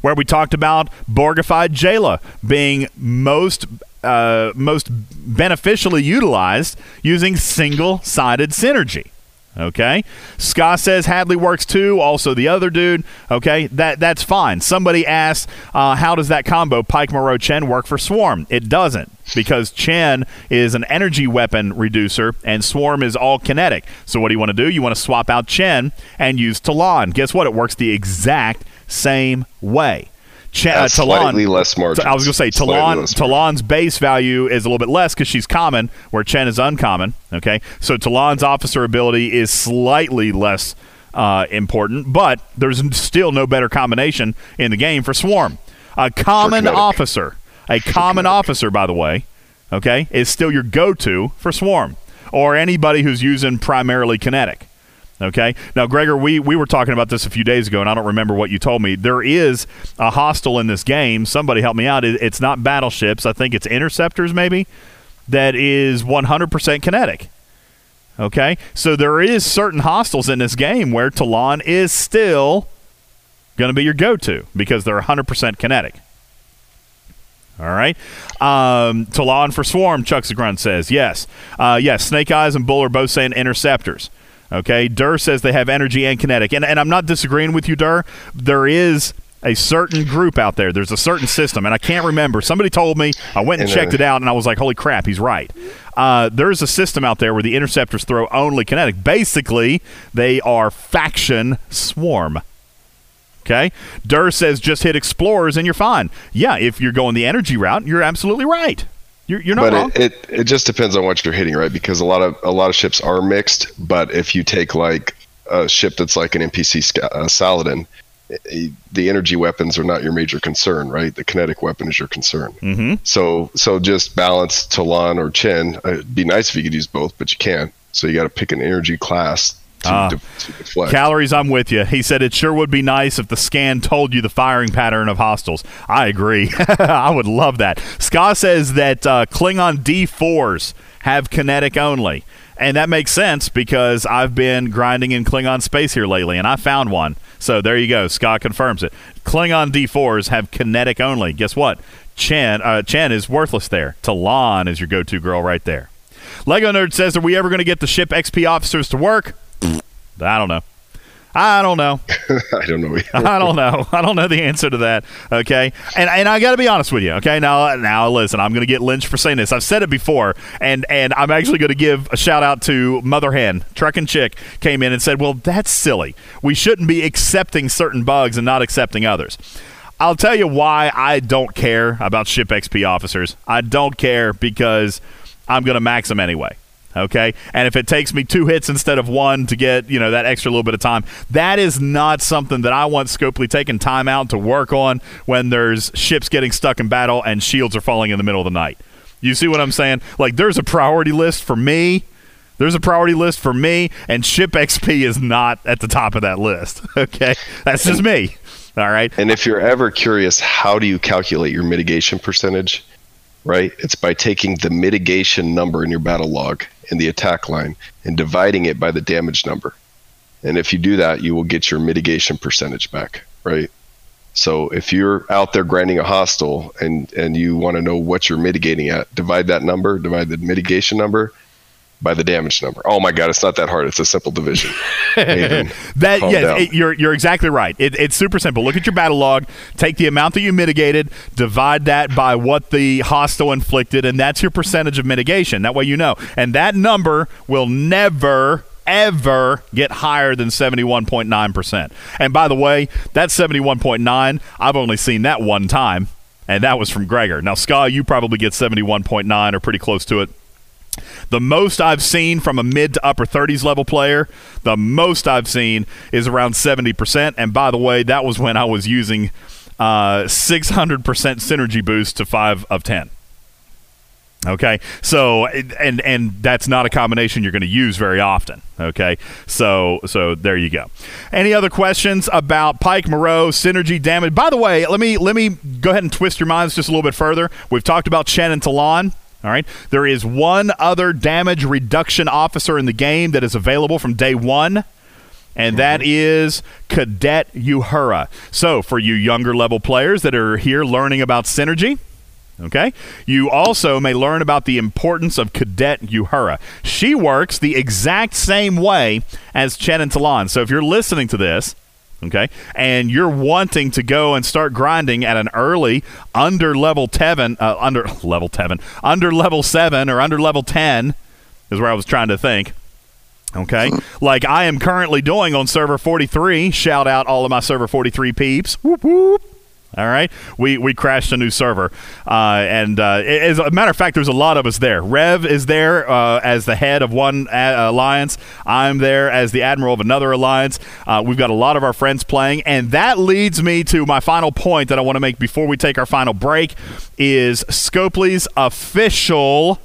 where we talked about Borgified Jaylah being most uh, most beneficially utilized using single sided synergy. Okay. Scott says Hadley works too. Also, the other dude. Okay. That that's fine. Somebody asked, uh, how does that combo Pike Moreau Chen work for Swarm? It doesn't because Chen is an energy weapon reducer and Swarm is all kinetic. So what do you want to do? You want to swap out Chen and use T'Laan. Guess what? It works the exact same way. Ch- uh, T'Laan, slightly less margin. I was going to say T'Laan. T'Laan's base value is a little bit less because she's common, where Chen is uncommon. Okay, so T'Laan's officer ability is slightly less uh, important, but there's still no better combination in the game for Swarm. A common officer, a common officer, by the way, okay, is still your go-to for Swarm or anybody who's using primarily kinetic. Okay. Now, Gregor, we, we were talking about this a few days ago, and I don't remember what you told me. There is a hostile in this game. Somebody help me out. It's not battleships. I think it's interceptors, maybe, that is 100% kinetic. Okay. So there is certain hostiles in this game where T'Laan is still going to be your go to because they're 100% kinetic. All right. Um, T'Laan for Swarm, Chuck Zagran says. Yes. Uh, yes, Snake Eyes and Bull are both saying interceptors. Okay, Durr says they have energy and kinetic, and and I'm not disagreeing with you, Durr. There is a certain group out there. There's a certain system, and I can't remember. Somebody told me. I went and, and checked uh, it out, and I was like, "Holy crap, he's right." Uh, there's a system out there where the interceptors throw only kinetic. Basically, they are faction swarm. Okay, Durr says just hit explorers and you're fine. Yeah, if you're going the energy route, you're absolutely right. You're, you're not but wrong. It, it, it just depends on what you're hitting, right? Because a lot of a lot of ships are mixed. But if you take like a ship that's like an NPC uh, Saladin, eh, the energy weapons are not your major concern, right? The kinetic weapon is your concern. Mm-hmm. So so just balance T'Laan or Chen. Uh, it'd be nice if you could use both, but you can't. So you got to pick an energy class to, de- to deflect. Calories, I'm with you. He said it sure would be nice if the scan told you the firing pattern of hostiles. I agree. I would love that. Scott says that uh, Klingon D4s have kinetic only. And that makes sense because I've been grinding in Klingon space here lately, and I found one. So there you go. Scott confirms it. Klingon D4s have kinetic only. Guess what? Chen, uh, Chen is worthless there. T'Laan is your go to girl right there. Lego Nerd says, Are we ever going to get the ship XP officers to work? I don't know. I don't know. I don't know. I don't know. I don't know the answer to that. Okay, and and I got to be honest with you. Okay, now now listen, I'm going to get lynched for saying this. I've said it before, and and I'm actually going to give a shout out to Mother Hen Truck and Chick came in and said, "Well, that's silly. We shouldn't be accepting certain bugs and not accepting others." I'll tell you why I don't care about ship XP officers. I don't care because I'm going to max them anyway. Okay, and if it takes me two hits instead of one to get you know that extra little bit of time, that is not something that I want Scopely taking time out to work on when there's ships getting stuck in battle and shields are falling in the middle of the night. You see what I'm saying? Like there's a priority list for me. There's a priority list for me, and ship XP is not at the top of that list. Okay, that's just me. All right. And if you're ever curious, how do you calculate your mitigation percentage? Right? It's by taking the mitigation number in your battle log in the attack line and dividing it by the damage number. And if you do that, you will get your mitigation percentage back, right? So if you're out there grinding a hostile and and you want to know what you're mitigating at, divide that number, divide the mitigation number by the damage number. Oh my god, it's not that hard. It's a simple division. That yes, it, you're you're exactly right. It, it's super simple. Look at your battle log. Take the amount that you mitigated, divide that by what the hostile inflicted, and that's your percentage of mitigation. That way you know. And that number will never ever get higher than 71.9%. And by the way, that 71.9, I've only seen that one time, and that was from Gregor. Now, Ska, you probably get 71.9 or pretty close to it. The most I've seen from a mid to upper 30s level player, the most I've seen is around 70%. And by the way, that was when I was using uh, 600% synergy boost to 5 of 10. Okay, so and and that's not a combination you're going to use very often. Okay, so so there you go. Any other questions about Pike Moreau synergy damage? By the way, let me let me go ahead and twist your minds just a little bit further. We've talked about Chen and T'Laan. All right, there is one other damage reduction officer in the game that is available from day one. And that mm-hmm. is Cadet Uhura. So, for you younger level players that are here learning about synergy, Okay? You also may learn about the importance of Cadet Uhura. She works the exact same way as Chen and T'Laan. So if you're listening to this, okay, and you're wanting to go and start grinding at an early under level 7, uh, under level 7, under level 7 or under level 10 is where I was trying to think. Okay, like I am currently doing on server 43. Shout out all of my server 43 peeps. Whoop whoop. All right, we we crashed a new server, uh, and uh, as a matter of fact, there's a lot of us there. Rev is there uh, as the head of one uh, alliance. I'm there as the admiral of another alliance. Uh, we've got a lot of our friends playing, and that leads me to my final point that I want to make before we take our final break. Is Scopely's official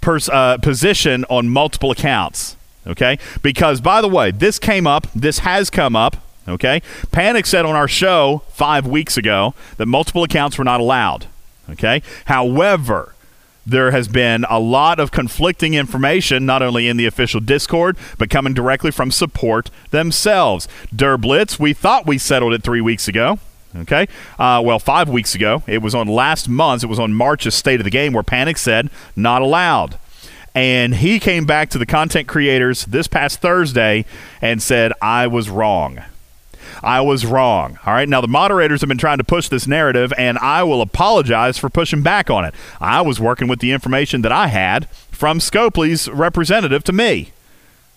pers- uh, position on multiple accounts? Okay, because by the way, this came up. This has come up. Okay? Panic said on our show five weeks ago that multiple accounts were not allowed. Okay? However, there has been a lot of conflicting information, not only in the official Discord, but coming directly from support themselves. Derblitz, we thought we settled it three weeks ago. Okay. Uh, well, five weeks ago. It was on last month. It was on March's State of the Game where Panic said not allowed. And he came back to the content creators this past Thursday and said, I was wrong. I was wrong. All right. Now, the moderators have been trying to push this narrative, and I will apologize for pushing back on it. I was working with the information that I had from Scopely's representative to me.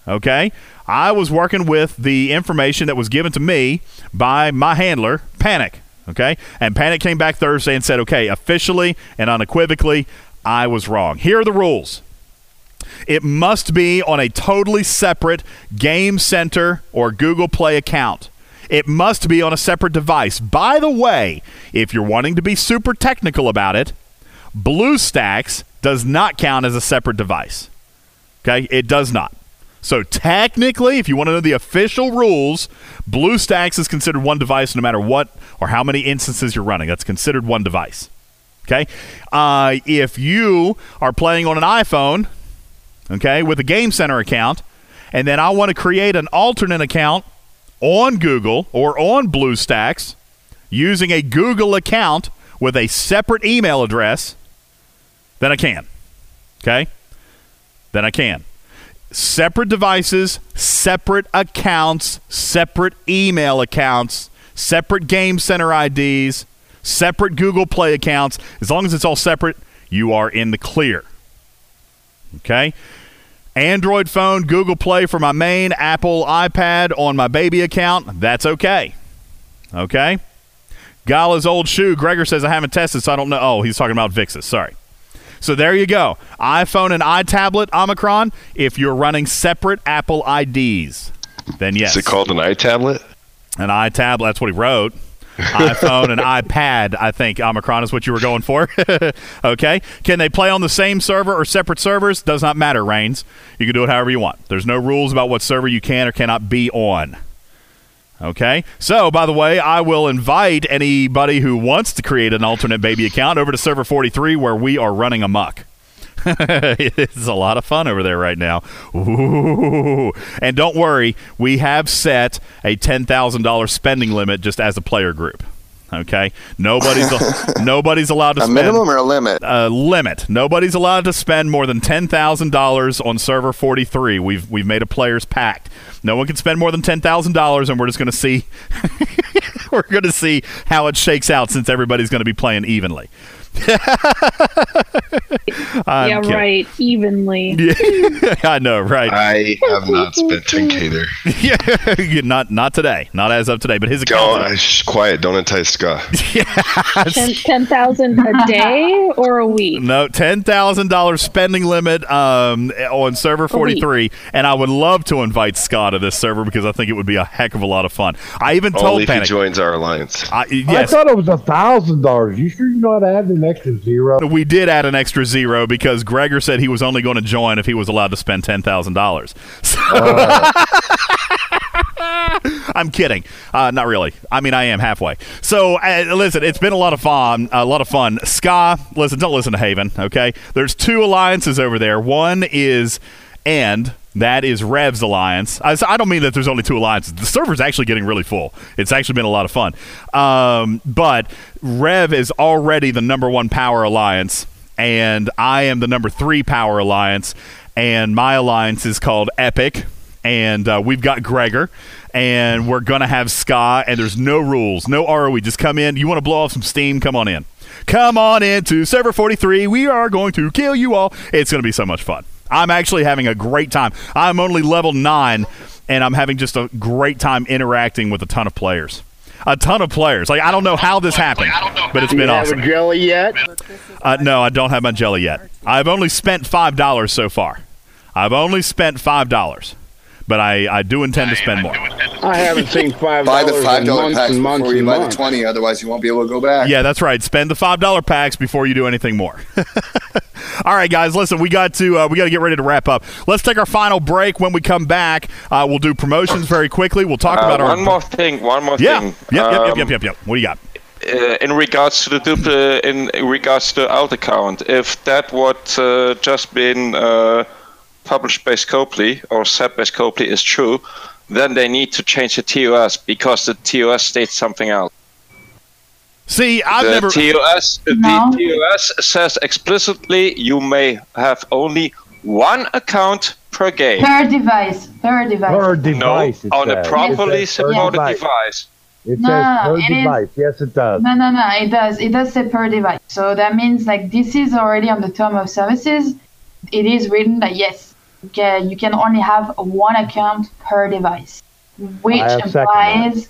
Okay. I was working with the information that was given to me by my handler, Panic. Okay. And Panic came back Thursday and said, okay, officially and unequivocally, I was wrong. Here are the rules. It must be on a totally separate Game Center or Google Play account. It must be on a separate device. By the way, if you're wanting to be super technical about it, BlueStacks does not count as a separate device. Okay? It does not. So technically, if you want to know the official rules, BlueStacks is considered one device no matter what or how many instances you're running. That's considered one device. Okay. Uh, if you are playing on an iPhone, okay, with a Game Center account, and then I want to create an alternate account on Google or on BlueStacks using a Google account with a separate email address, then I can. Okay? Then I can. Separate devices, separate accounts, separate email accounts, separate Game Center IDs, separate Google Play accounts. As long as it's all separate, you are in the clear. Okay? Android phone, Google Play for my main, Apple iPad on my baby account, that's okay. Okay? Gala's old shoe. Gregor says I haven't tested, so I don't know. Oh, he's talking about Vixus. Sorry. So there you go. iPhone and iTablet Omicron. If you're running separate Apple IDs, then yes. Is it called an iTablet? An iTablet. That's what he wrote. iPhone and iPad, I think Omicron is what you were going for. okay. Can they play on the same server or separate servers? Does not matter, Reigns. You can do it however you want. There's no rules about what server you can or cannot be on. Okay. So, by the way, I will invite anybody who wants to create an alternate baby account over to server 43 where we are running amok. it's a lot of fun over there right now. Ooh. And don't worry, we have set a $10,000 spending limit just as a player group. Okay, nobody's nobody's allowed to A spend minimum or a limit? a limit. Nobody's allowed to spend more than ten thousand dollars on server forty three. We've we've made a players pact. No one can spend more than ten thousand dollars, and we're just going to see we're going to see how it shakes out since everybody's going to be playing evenly. I'm yeah, kidding. right. Evenly. Yeah, I know, right? I have not spent 10k there. yeah, not not today, not as of today. But his Go, account. shh, quiet. Don't entice Scott. Ten ten thousand a day or a week? No, ten thousand dollars spending limit um, on server forty three, and I would love to invite Scott to this server because I think it would be a heck of a lot of fun. I even told Only if he Panic. joins our alliance. I, I thought it was a thousand dollars. You sure you know how to add an extra zero? we did add an extra zero because Gregor said he was only going to join if he was allowed to spend ten thousand dollars. So I'm kidding. Uh, not really. I mean, I am halfway. So uh, listen, it's been a lot of fun. A lot of fun. Ska, listen, don't listen to Haven. Okay, there's two alliances over there. One is and. That is Rev's alliance. I, I don't mean that there's only two alliances. The server's actually getting really full. It's actually been a lot of fun. Um, but Rev is already the number one power alliance, and I am the number three power alliance. And my alliance is called Epic, and uh, we've got Gregor, and we're gonna have Ska, and there's no rules, no ROE. Just come in. You want to blow off some steam? Come on in. Come on into server 43. We are going to kill you all. It's going to be so much fun. I'm actually having a great time. I'm only level 9 and I'm having just a great time interacting with a ton of players. A ton of players. Like I don't know how this happened, but it's been awesome. jelly yet? Uh, no, I don't have my jelly yet. I've only spent five dollars so far. I've only spent five dollars, but I, I do intend to spend more. I haven't seen five Buy dollars the five in dollar months packs and months before you and buy the twenty. Otherwise, you won't be able to go back. Yeah, that's right. Spend the five dollar packs before you do anything more. All right, guys. Listen, we got to uh, we got to get ready to wrap up. Let's take our final break. When we come back, uh, we'll do promotions very quickly. We'll talk Uh, about our one more thing. One more yeah. thing. Yep, yep, yep, Um, yep, yep, yep. What do you got? uh, in regards to the dupli- in regards to the alt account, if that would uh, just been uh, published by Scopely or said by Scopely is true, then they need to change the TOS because the TOS states something else. See, I've the never. TOS No. the TOS says explicitly you may have only one account per game. Per device. Per device. Per No, device. it on a says. properly It says per supported device. device. It No, says per it is- device. Yes, it does. No, no, no. It does. It does say per device. So that means like this is already on the term of services. It is written that yes, you can, you can only have one account per device, which implies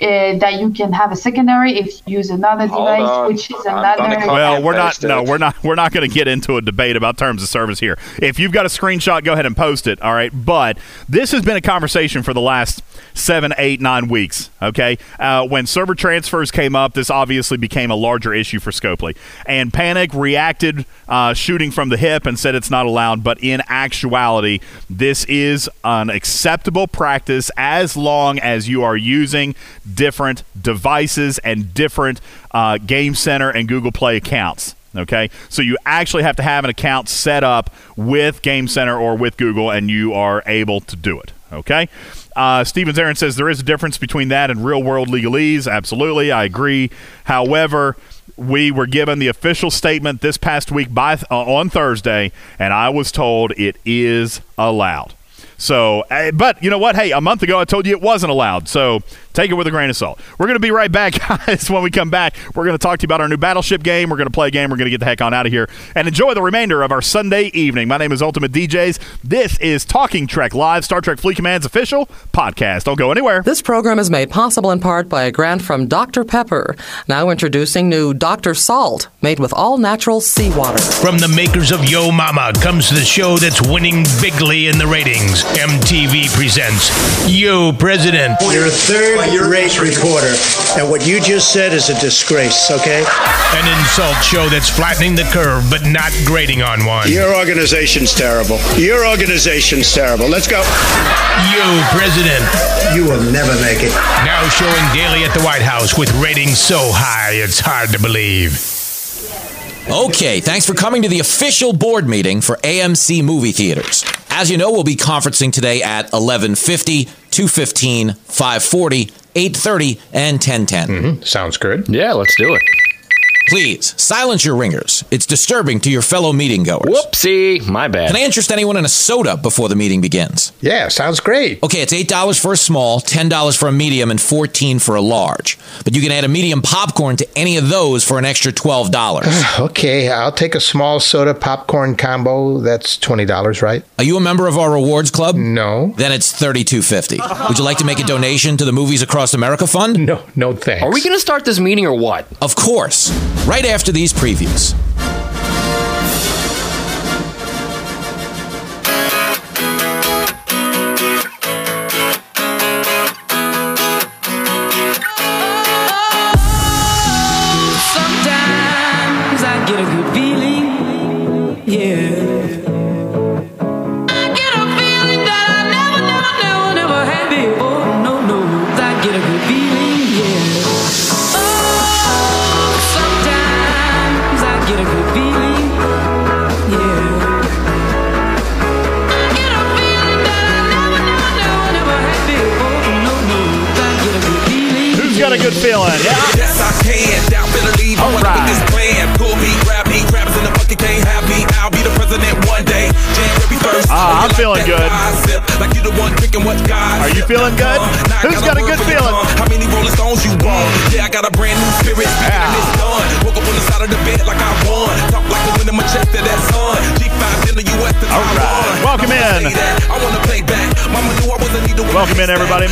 uh, that you can have a secondary if you use another Hold device, on. which is another. Well, we're not. No, it. we're not. We're not going to get into a debate about terms of service here. If you've got a screenshot, go ahead and post it. All right. But this has been a conversation for the last seven, eight, nine weeks. Okay. Uh, when server transfers came up, this obviously became a larger issue for Scopely, and Panic reacted, uh, shooting from the hip, and said it's not allowed. But in actuality, this is an acceptable practice as long as you are using different devices and different uh, Game Center and Google Play accounts. Okay, so you actually have to have an account set up with Game Center or with Google, and you are able to do it. Okay. Uh, Stevens Aaron says there is a difference between that and real world legalese. Absolutely, I agree. However, we were given the official statement this past week by uh, on Thursday, and I was told it is allowed. So, uh, but you know what? Hey, a month ago I told you it wasn't allowed. So take it with a grain of salt. We're going to be right back, guys. When we come back, we're going to talk to you about our new Battleship game. We're going to play a game. We're going to get the heck on out of here and enjoy the remainder of our Sunday evening. My name is Ultimate DJs. This is Talking Trek Live, Star Trek Fleet Command's official podcast. Don't go anywhere. This program is made possible in part by a grant from Dr. Pepper. Now introducing new Dr. Salt, made with all natural seawater. From the makers of Yo Mama comes the show that's winning bigly in the ratings. MTV presents Yo President. You're a third-rate reporter, and what you just said is a disgrace. Okay? An insult show that's flattening the curve but not grading on one. Your organization's terrible. Your organization's terrible. Let's go. Yo President. You will never make it. Now showing daily at the White House with ratings so high it's hard to believe. Okay, thanks for coming to the official board meeting for AMC Movie Theaters. As you know, we'll be conferencing today at 1150, 215, 540, 830, and 1010. Mm-hmm. Sounds good. Yeah, let's do it. Please, silence your ringers. It's disturbing to your fellow meeting goers. Whoopsie, my bad. Can I interest anyone in a soda before the meeting begins? Yeah, sounds great. Okay, it's $8 for a small, $10 for a medium, and 14 for a large. But you can add a medium popcorn to any of those for an extra $12. okay, I'll take a small soda popcorn combo. That's $20, right? Are you a member of our rewards club? No. Then it's $32.50. Would you like to make a donation to the Movies Across America Fund? No, no thanks. Are we going to start this meeting or what? Of course. Right after these previews.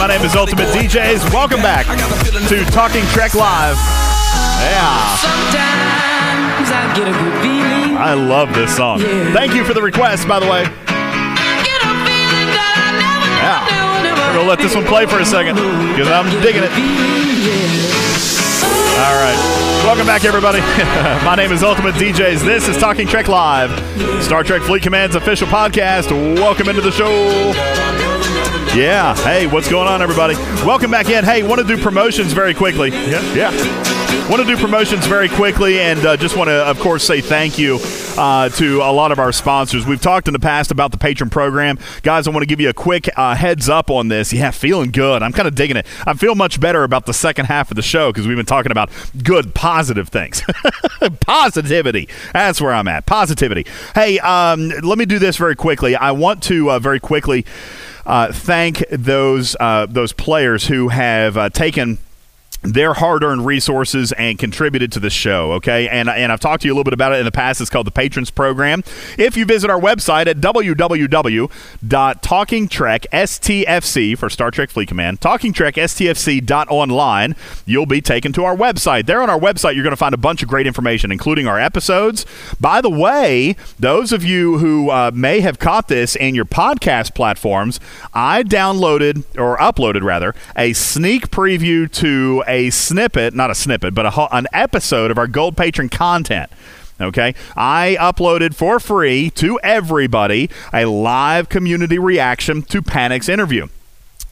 My name is Ultimate DJs. Welcome back to Talking Trek Live. Yeah. Sometimes I get a good feeling. I love this song. Yeah. Thank you for the request, by the way. Yeah. We're going to let this one play for a second because I'm digging it. All right. Welcome back, everybody. My name is Ultimate DJs. This is Talking Trek Live, Star Trek Fleet Command's official podcast. Welcome into the show. Yeah. Hey, what's going on, everybody? Welcome back in. Hey, want to do promotions very quickly. Yeah. Yeah. Want to do promotions very quickly and uh, just want to, of course, say thank you uh, to a lot of our sponsors. We've talked in the past about the patron program. Guys, I want to give you a quick uh, heads up on this. Yeah, feeling good. I'm kind of digging it. I feel much better about the second half of the show because we've been talking about good, positive things. Positivity. That's where I'm at. Positivity. Hey, um, let me do this very quickly. I want to uh, very quickly thank those uh, those players who have uh, taken their hard-earned resources and contributed to the show okay? And, and i've talked to you a little bit about it in the past. It's called the patrons program. If you visit our website at www.talkingtrekstfc for star trek fleet command talkingtrekstfc.online you'll be taken to our website. There on our website you're going to find a bunch of great information including our episodes. By the way those of you who uh, may have caught this in your podcast platforms i downloaded or uploaded rather a sneak preview to a snippet, not a snippet, but a, an episode of our Gold Patron content. Okay, I uploaded for free to everybody a live community reaction to Panic's interview.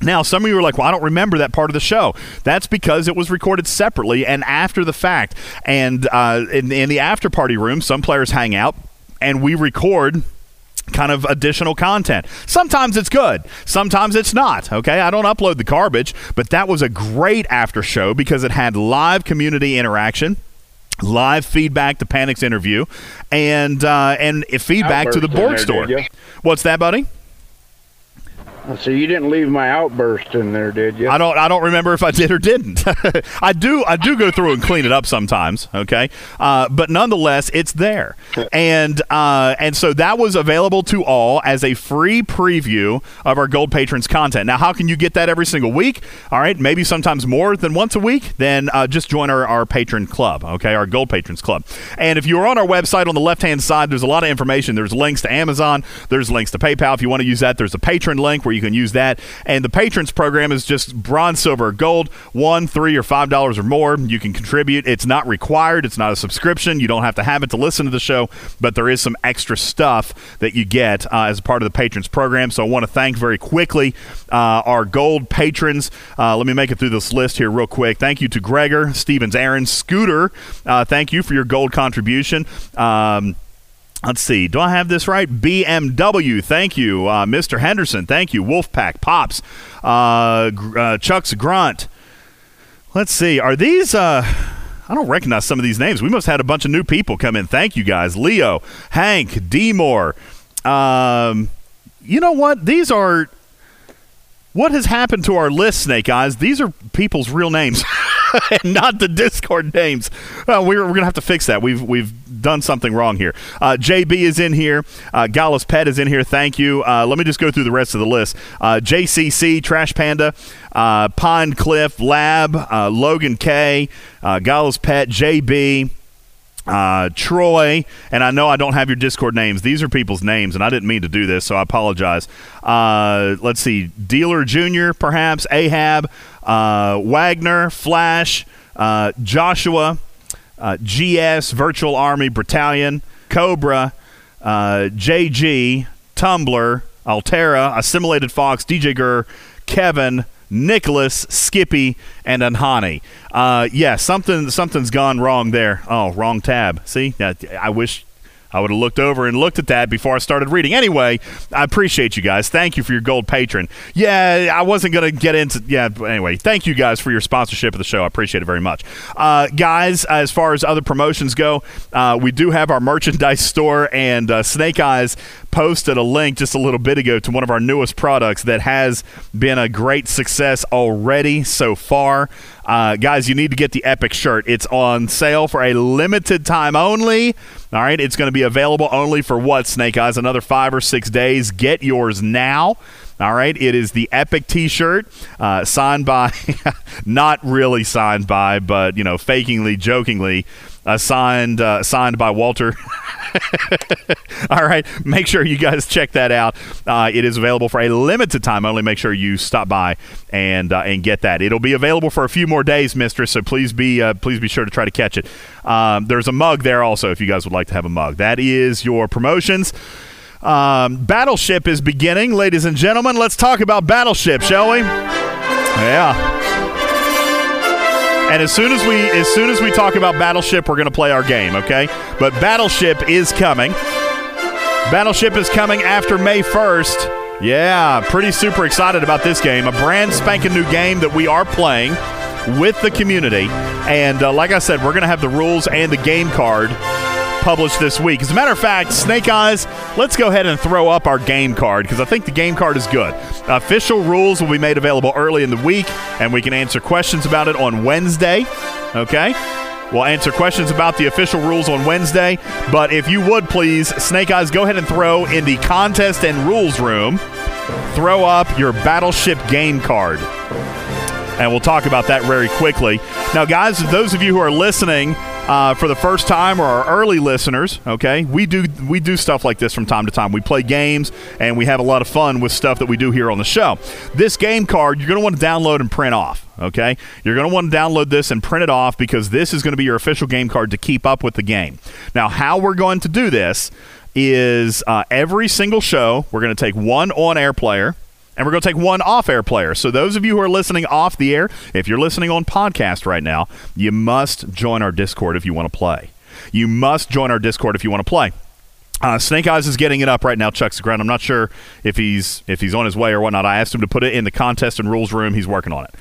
Now, some of you are like, well, I don't remember that part of the show. That's because it was recorded separately and after the fact. And uh, in, in the after party room, some players hang out and we record kind of additional content. Sometimes it's good, sometimes it's not. Okay, I don't upload the garbage, but that was a great after show because it had live community interaction. Live feedback to Panic's interview, and uh, and feedback to the board store. What's that, buddy? So you didn't leave my outburst in there, did you? I don't. I don't remember if I did or didn't. I do. I do go through and clean it up sometimes. Okay, uh, but nonetheless, it's there, and uh, and so that was available to all as a free preview of our Gold Patrons content. Now, how can you get that every single week? All right, maybe sometimes more than once a week. Then uh, just join our, our patron club. Okay, our Gold Patrons club. And if you're on our website on the left hand side, there's a lot of information. There's links to Amazon. There's links to PayPal if you want to use that. There's a patron link where you can use that. And the patrons program is just bronze, silver, gold, one, three, or five dollars or more. You can contribute. It's not required. It's not a subscription. You don't have to have it to listen to the show, but there is some extra stuff that you get uh, as part of the patrons program. So I want to thank very quickly uh, our gold patrons. Uh, let me make it through this list here real quick. Thank you to Gregor, Stevens, Aaron, Scooter. Uh, thank you for your gold contribution. Um, Let's see. Do I have this right? BMW. Thank you, uh, Mr. Henderson. Thank you, Wolfpack Pops, uh, uh, Chuck's Grunt. Let's see. Are these? Uh, I don't recognize some of these names. We must have had a bunch of new people come in. Thank you, guys. Leo, Hank, D-Moore. Um, you know what? These are. What has happened to our list, Snake Eyes? These are people's real names, and not the Discord names. Uh, we're we're gonna have to fix that. We've we've done something wrong here. Uh, JB is in here. Uh, Gallus Pet is in here. Thank you. Uh, let me just go through the rest of the list. Uh, JCC, Trash Panda, uh, Pine Cliff, Lab, Logan K, Gallus Pet, JB uh, Troy, and I know I don't have your Discord names. These are people's names, and I didn't mean to do this, so I apologize. Uh, let's see, Dealer Junior, perhaps Ahab, uh, Wagner, Flash, uh, Joshua, uh, GS, Virtual Army Battalion, Cobra, uh, JG, Tumblr, Altera, Assimilated Fox, DJ Gur, Kevin. Nicholas, Skippy, and Anhani. Uh, yeah, something something's gone wrong there. Oh, wrong tab. See, Yeah, I wish I would have looked over and looked at that before I started reading. Anyway, I appreciate you guys. Thank you for your gold patron. Yeah, I wasn't going to get into. Yeah, but anyway, thank you guys for your sponsorship of the show. I appreciate it very much. Uh, guys, as far as other promotions go, uh, we do have our merchandise store, and uh, Snake Eyes posted a link just a little bit ago to one of our newest products that has been a great success already so far. Uh, guys, you need to get the Epic shirt. It's on sale for a limited time only. All right, it's going to be available only for what, Snake Eyes? Another five or six days. Get yours now. All right, it is the Epic T-shirt, uh, signed by, not really signed by, but you know, fakingly, jokingly, uh, signed uh, signed by Walter. All right, make sure you guys check that out. Uh, it is available for a limited time only. Make sure you stop by and uh, and get that. It'll be available for a few more days, Mistress. So please be uh, please be sure to try to catch it. Um, there's a mug there also if you guys would like to have a mug. That is your promotions. Um, Battleship is beginning, ladies and gentlemen. Let's talk about Battleship, shall we? Yeah. And as soon as we as soon as we talk about Battleship, we're going to play our game, okay? But Battleship is coming. Battleship is coming after May 1st. Yeah, pretty super excited about this game. A brand spanking new game that we are playing with the community. And uh, like I said, we're going to have the rules and the game card published this week. As a matter of fact, Snake Eyes, let's go ahead and throw up our game card because I think the game card is good. Official rules will be made available early in the week, and we can answer questions about it on Wednesday. Okay? We'll answer questions about the official rules on Wednesday. But if you would please, Snake Eyes, go ahead and throw in the contest and rules room, throw up your Battleship game card and we'll talk about that very quickly. Now, guys, those of you who are listening uh, for the first time or our early listeners, okay, we do we do stuff like this from time to time. We play games and we have a lot of fun with stuff that we do here on the show. This game card you're going to want to download and print off. Okay, you're going to want to download this and print it off because this is going to be your official game card to keep up with the game. Now, how we're going to do this is uh, every single show we're going to take one on-air player and we're going to take one off air player. So, those of you who are listening off the air, if you're listening on podcast right now, you must join our Discord if you want to play. You must join our Discord if you want to play. Uh, Snake Eyes is getting it up right now. Chuck's the ground. I'm not sure if he's if he's on his way or whatnot. I asked him to put it in the contest and rules room. He's working on it.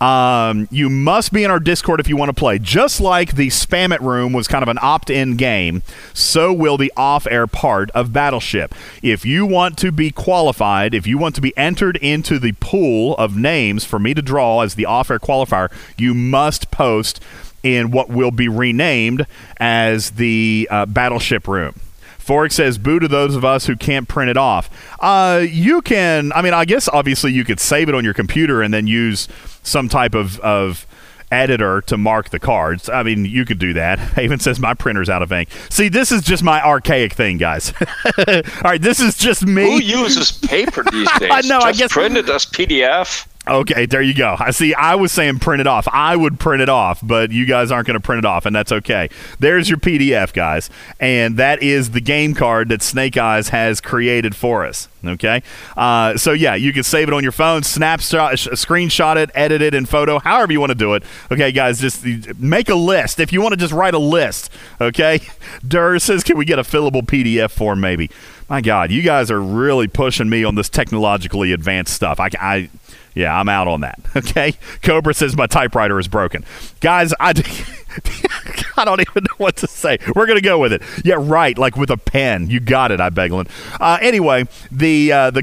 Um, you must be in our Discord if you want to play. Just like the Spam It Room was kind of an opt in game, so will the off air part of Battleship. If you want to be qualified, if you want to be entered into the pool of names for me to draw as the off air qualifier, you must post in what will be renamed as the uh, Battleship Room. Forex says, boo to those of us who can't print it off. Uh, you can, I mean, I guess obviously you could save it on your computer and then use some type of, of editor to mark the cards. I mean, you could do that. Haven says, my printer's out of ink. See, this is just my archaic thing, guys. All right, this is just me. Who uses paper these days? I know, I Just guess- print it as PDF. Okay, there you go. I see. I was saying print it off. I would print it off, but you guys aren't going to print it off, and that's okay. There's your PDF, guys, and that is the game card that Snake Eyes has created for us. Okay, uh, so yeah, you can save it on your phone, snapshot, sh- screenshot it, edit it in photo, however you want to do it. Okay, guys, just make a list. If you want to just write a list, okay. Durr says, "Can we get a fillable PDF form, maybe?" My God, you guys are really pushing me on this technologically advanced stuff. I, I yeah, I'm out on that. Okay. Cobra says my typewriter is broken. Guys, I, I don't even know what to say. We're going to go with it. Yeah, right. Like with a pen. You got it, I Beglin. Uh, anyway, the, uh, the,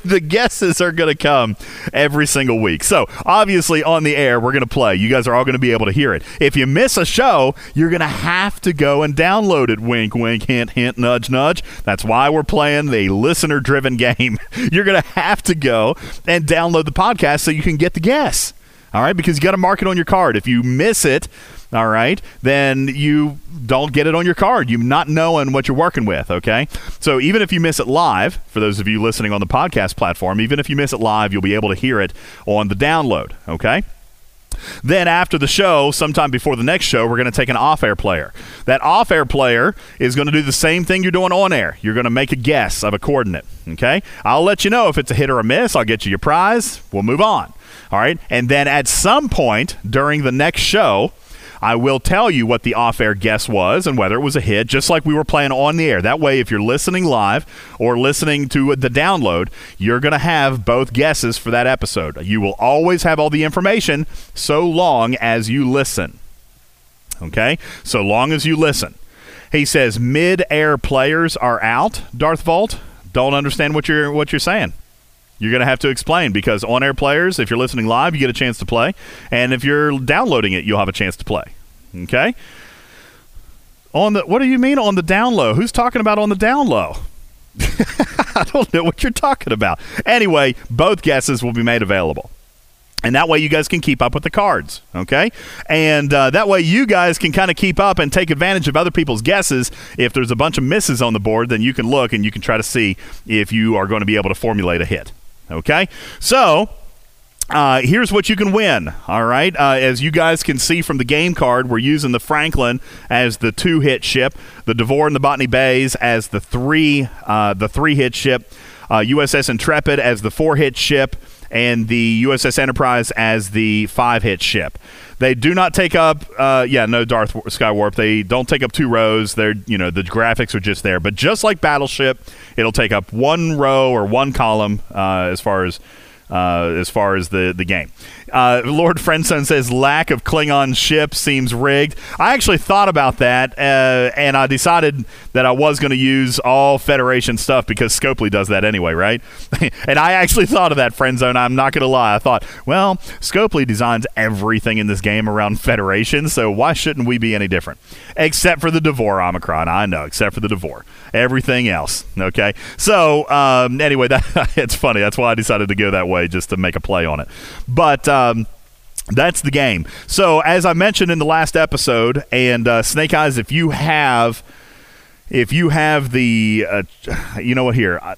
the guesses are going to come every single week. So obviously on the air, we're going to play. You guys are all going to be able to hear it. If you miss a show, you're going to have to go and download it. Wink, wink, hint, hint, nudge, nudge. That's why we're playing the listener driven game. You're going to have to go and download the podcast so you can get the guess. All right, because you got to mark it on your card. If you miss it, all right, then you don't get it on your card. You're not knowing what you're working with, okay? So even if you miss it live, for those of you listening on the podcast platform, even if you miss it live, you'll be able to hear it on the download, okay? Then after the show, sometime before the next show, we're going to take an off-air player. That off-air player is going to do the same thing you're doing on air. You're going to make a guess of a coordinate. Okay, I'll let you know if it's a hit or a miss. I'll get you your prize. We'll move on. All right, and then at some point during the next show. I will tell you what the off air guess was and whether it was a hit, just like we were playing on the air. That way, if you're listening live or listening to the download, you're going to have both guesses for that episode. You will always have all the information so long as you listen. Okay? So long as you listen. He says mid air players are out, Darth Vault. Don't understand what you're what you're saying. You're going to have to explain because on air players, if you're listening live, you get a chance to play. And if you're downloading it, you'll have a chance to play. Okay? On the what do you mean on the down low? Who's talking about on the down low? I don't know what you're talking about. Anyway, both guesses will be made available. And that way, you guys can keep up with the cards, okay? And uh, that way, you guys can kind of keep up and take advantage of other people's guesses. If there's a bunch of misses on the board, then you can look and you can try to see if you are going to be able to formulate a hit, okay? So, uh, here's what you can win. All right, uh, as you guys can see from the game card, we're using the Franklin as the two-hit ship, the D'Vor and the Botany Bays as the three, uh, the three-hit ship, uh, USS Intrepid as the four-hit ship, and the USS Enterprise as the five-hit ship. They do not take up, uh, yeah, no Darth Skywarp. They don't take up two rows. They're, you know, the graphics are just there. But just like Battleship, it'll take up one row or one column uh, as far as uh, as far as the the game. Uh, Lord Friendson says lack of Klingon ship seems rigged. I actually thought about that, uh, and I decided that I was going to use all Federation stuff because Scopely does that anyway, right? and I actually thought of that Friendzone. I'm not going to lie. I thought, well, Scopely designs everything in this game around Federation, so why shouldn't we be any different? Except for the D'Vor Omicron. I know, except for the D'Vor. Everything else, okay? So, um, anyway, that it's funny. That's why I decided to go that way, just to make a play on it. But. Um, that's the game. So, as I mentioned in the last episode, and uh, Snake Eyes, if you have, if you have the, uh, you know what? Here, I,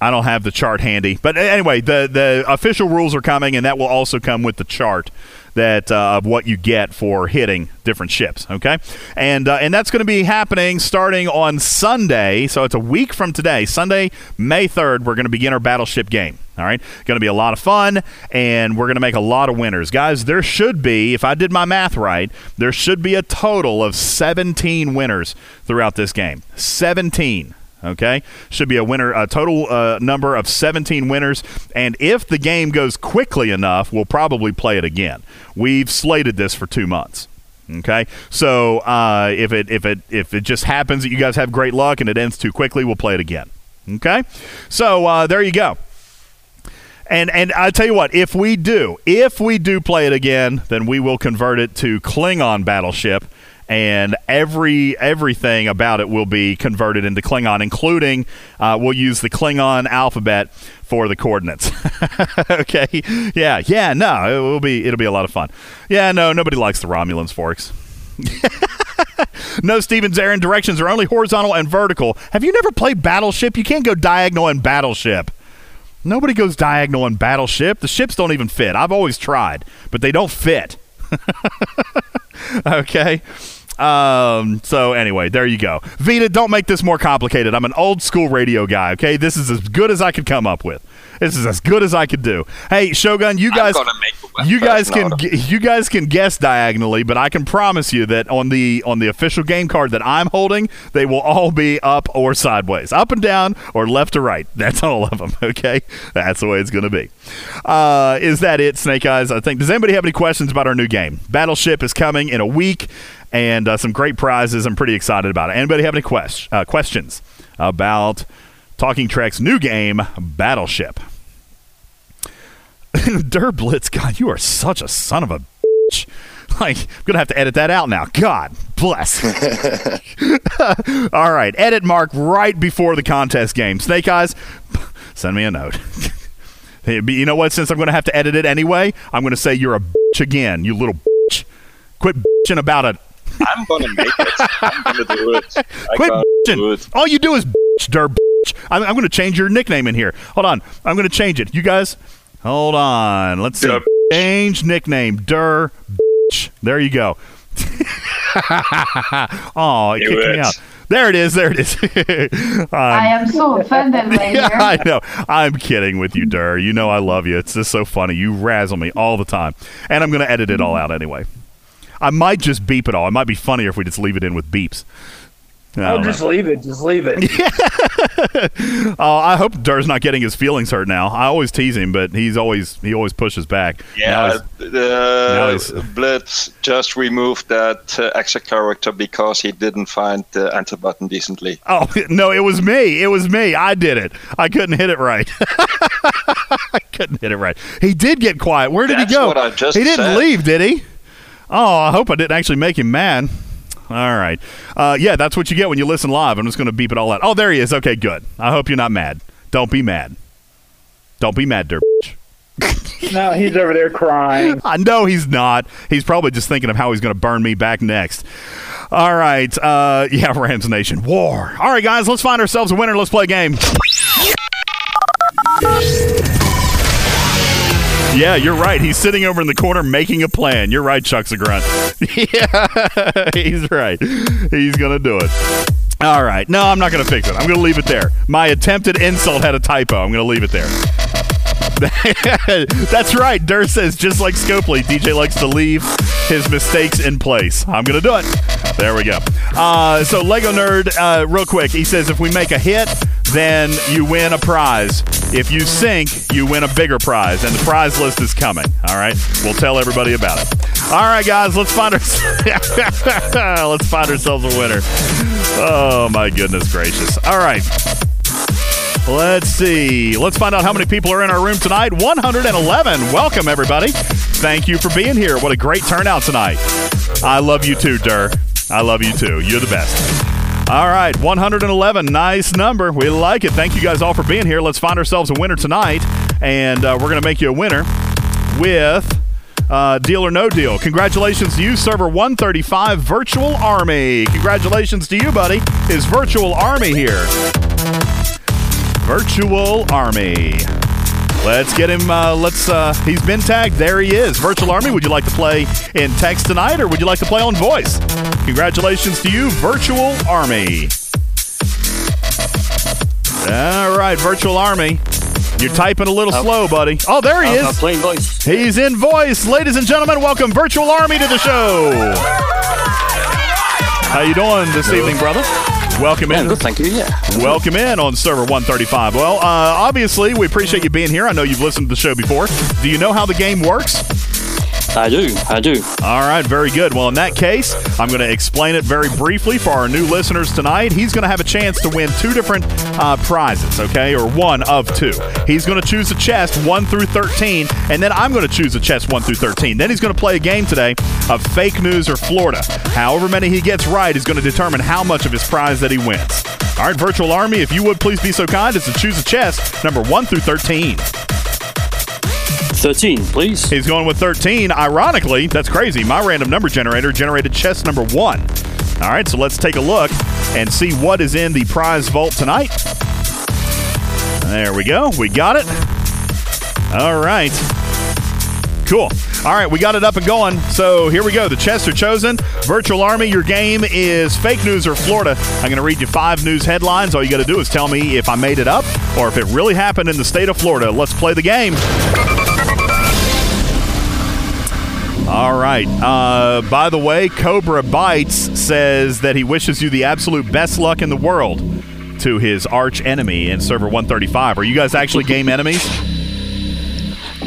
I don't have the chart handy, but anyway, the the official rules are coming, and that will also come with the chart that uh, of what you get for hitting different ships. Okay, and uh, and that's going to be happening starting on Sunday. So it's a week from today, Sunday, May third. We're going to begin our battleship game. All right, going to be a lot of fun, and we're going to make a lot of winners, guys. There should be, if I did my math right, there should be a total of 17 winners throughout this game. 17. Okay, should be a winner, a total uh, number of 17 winners. And if the game goes quickly enough, we'll probably play it again. We've slated this for two months. Okay, so uh, if it if it if it just happens that you guys have great luck and it ends too quickly, we'll play it again. Okay, so uh, there you go. And and I tell you what, if we do, if we do play it again, then we will convert it to Klingon battleship and every everything about it will be converted into Klingon, including uh, we'll use the Klingon alphabet for the coordinates. okay, yeah, yeah, no, it will be it'll be a lot of fun. Yeah, no, nobody likes the Romulans forks. no, Stevens Aaron directions are only horizontal and vertical. Have you never played Battleship? You can't go diagonal in Battleship. Nobody goes diagonal in Battleship. The ships don't even fit. I've always tried, but they don't fit. okay. Um, so anyway, there you go. Vita, don't make this more complicated. I'm an old school radio guy, okay? This is as good as I could come up with. This is as good as I could do. Hey, Shogun, you guys you guys can you guys can guess diagonally, but I can promise you that on the on the official game card that I'm holding, they will all be up or sideways, up and down or left to right. That's all of them. Okay, that's the way it's going to be. Uh, is that it, Snake Eyes? I think. Does anybody have any questions about our new game? Battleship is coming in a week, and uh, some great prizes. I'm pretty excited about it. Anybody have any quest- uh, questions about Talking Trek's new game, Battleship? Durblitz, God, you are such a son of a bitch. Like, I'm going to have to edit that out now. God bless. All right, edit mark right before the contest game. Snake Eyes, send me a note. You know what? Since I'm going to have to edit it anyway, I'm going to say you're a bitch again, you little bitch. Quit bitching about it. I'm gonna make it. I'm gonna do it. I Quit bitching. it. All you do is bitch, der bitch. I'm, I'm going to change your nickname in here. Hold on. I'm going to change it. You guys, hold on. Let's see. Change nickname, der bitch. There you go. oh, it Knew kicked me out. There it is. There it is. I am so offended right yeah. I know. I'm kidding with you, Dur. You know I love you. It's just so funny. You razzle me all the time. And I'm going to edit it all out anyway. I might just beep it all. It might be funnier if we just leave it in with beeps. I Oh, just know. leave it. Just leave it. Uh, I hope Dur's not getting his feelings hurt now. I always tease him, but he's always he always pushes back. Yeah, he's- uh, Blitz just removed that uh, extra character because he didn't find the enter button decently. Oh no, it was me. It was me. I did it. I couldn't hit it right. I couldn't hit it right. He did get quiet. Where did That's he go? what I just he didn't said. leave, did he? Oh, I hope I didn't actually make him mad. All right. Uh, yeah, that's what you get when you listen live. I'm just going to beep it all out. Oh, there he is. Okay, good. I hope you're not mad. Don't be mad. Don't be mad, dirt. no, he's over there crying. I know he's not. He's probably just thinking of how he's going to burn me back next. All right. Uh, yeah, Rams Nation. War. All right, guys, let's find ourselves a winner. Let's play a game. Yeah, you're right. He's sitting over in the corner making a plan. You're right, Chuck Grunt. yeah, he's right. He's going to do it. All right. No, I'm not going to fix it. I'm going to leave it there. My attempted insult had a typo. I'm going to leave it there. That's right. Dur says just like Scopely, DJ likes to leave his mistakes in place. I'm gonna do it. There we go. Uh, so Lego Nerd, uh, real quick, he says if we make a hit, then you win a prize. If you sink, you win a bigger prize, and the prize list is coming. All right, we'll tell everybody about it. All right, guys, let's find our let's find ourselves a winner. Oh my goodness gracious! All right. Let's see. Let's find out how many people are in our room tonight. 111. Welcome, everybody. Thank you for being here. What a great turnout tonight. I love you too, Durr. I love you too. You're the best. All right, 111. Nice number. We like it. Thank you guys all for being here. Let's find ourselves a winner tonight. And uh, we're going to make you a winner with uh, Deal or No Deal. Congratulations to you, Server 135 Virtual Army. Congratulations to you, buddy. Is Virtual Army here? Virtual Army. Let's get him. Uh, let's. Uh, he's been tagged. There he is. Virtual Army. Would you like to play in text tonight, or would you like to play on voice? Congratulations to you, Virtual Army. All right, Virtual Army. You're typing a little slow, buddy. Oh, there he I'm- is. Playing voice. He's in voice, ladies and gentlemen. Welcome, Virtual Army, to the show. How you doing this evening, brother? Welcome in. thank you. Yeah. Welcome in on server 135. Well, uh, obviously, we appreciate you being here. I know you've listened to the show before. Do you know how the game works? I do. I do. All right, very good. Well, in that case, I'm going to explain it very briefly for our new listeners tonight. He's going to have a chance to win two different uh, prizes, okay, or one of two. He's going to choose a chest 1 through 13, and then I'm going to choose a chest 1 through 13. Then he's going to play a game today of fake news or Florida. However many he gets right is going to determine how much of his prize that he wins. All right, Virtual Army, if you would please be so kind as to choose a chest number 1 through 13. 13, please. He's going with 13. Ironically, that's crazy. My random number generator generated chest number one. All right, so let's take a look and see what is in the prize vault tonight. There we go. We got it. All right. Cool. All right, we got it up and going. So here we go. The chests are chosen. Virtual Army, your game is fake news or Florida. I'm going to read you five news headlines. All you got to do is tell me if I made it up or if it really happened in the state of Florida. Let's play the game. All right. Uh, by the way, Cobra Bites says that he wishes you the absolute best luck in the world to his arch enemy in server 135. Are you guys actually game enemies?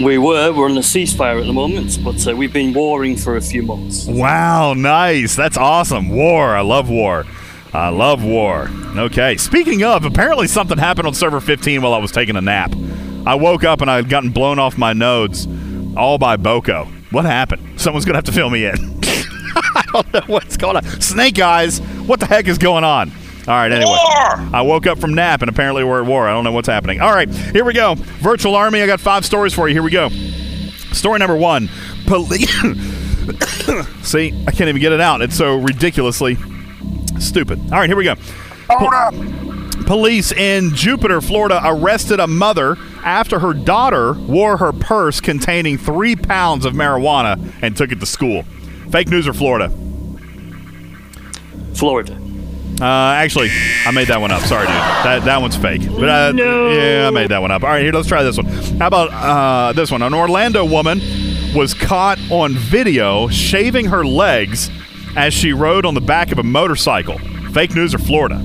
We were. We're on a ceasefire at the moment, but uh, we've been warring for a few months. Wow, nice. That's awesome. War. I love war. I love war. Okay. Speaking of, apparently something happened on server 15 while I was taking a nap. I woke up and I had gotten blown off my nodes all by Boko. What happened? Someone's to have to fill me in. I don't know what's going on. Snake Eyes, what the heck is going on? All right, anyway. I woke up from nap and apparently we're at war. I don't know what's happening. All right, here we go. Virtual Army, I got five stories for you. Here we go. Story number one Police. See, I can't even get it out. It's so ridiculously stupid. All right, here we go. Police in Jupiter, Florida arrested a mother after her daughter wore her purse containing three pounds of marijuana and took it to school. Fake news or Florida? Florida. Uh, actually, I made that one up. Sorry, dude. That that one's fake. But uh, No. yeah, I made that one up. All right, here, let's try this one. How about uh, this one? An Orlando woman was caught on video shaving her legs as she rode on the back of a motorcycle. Fake news or Florida?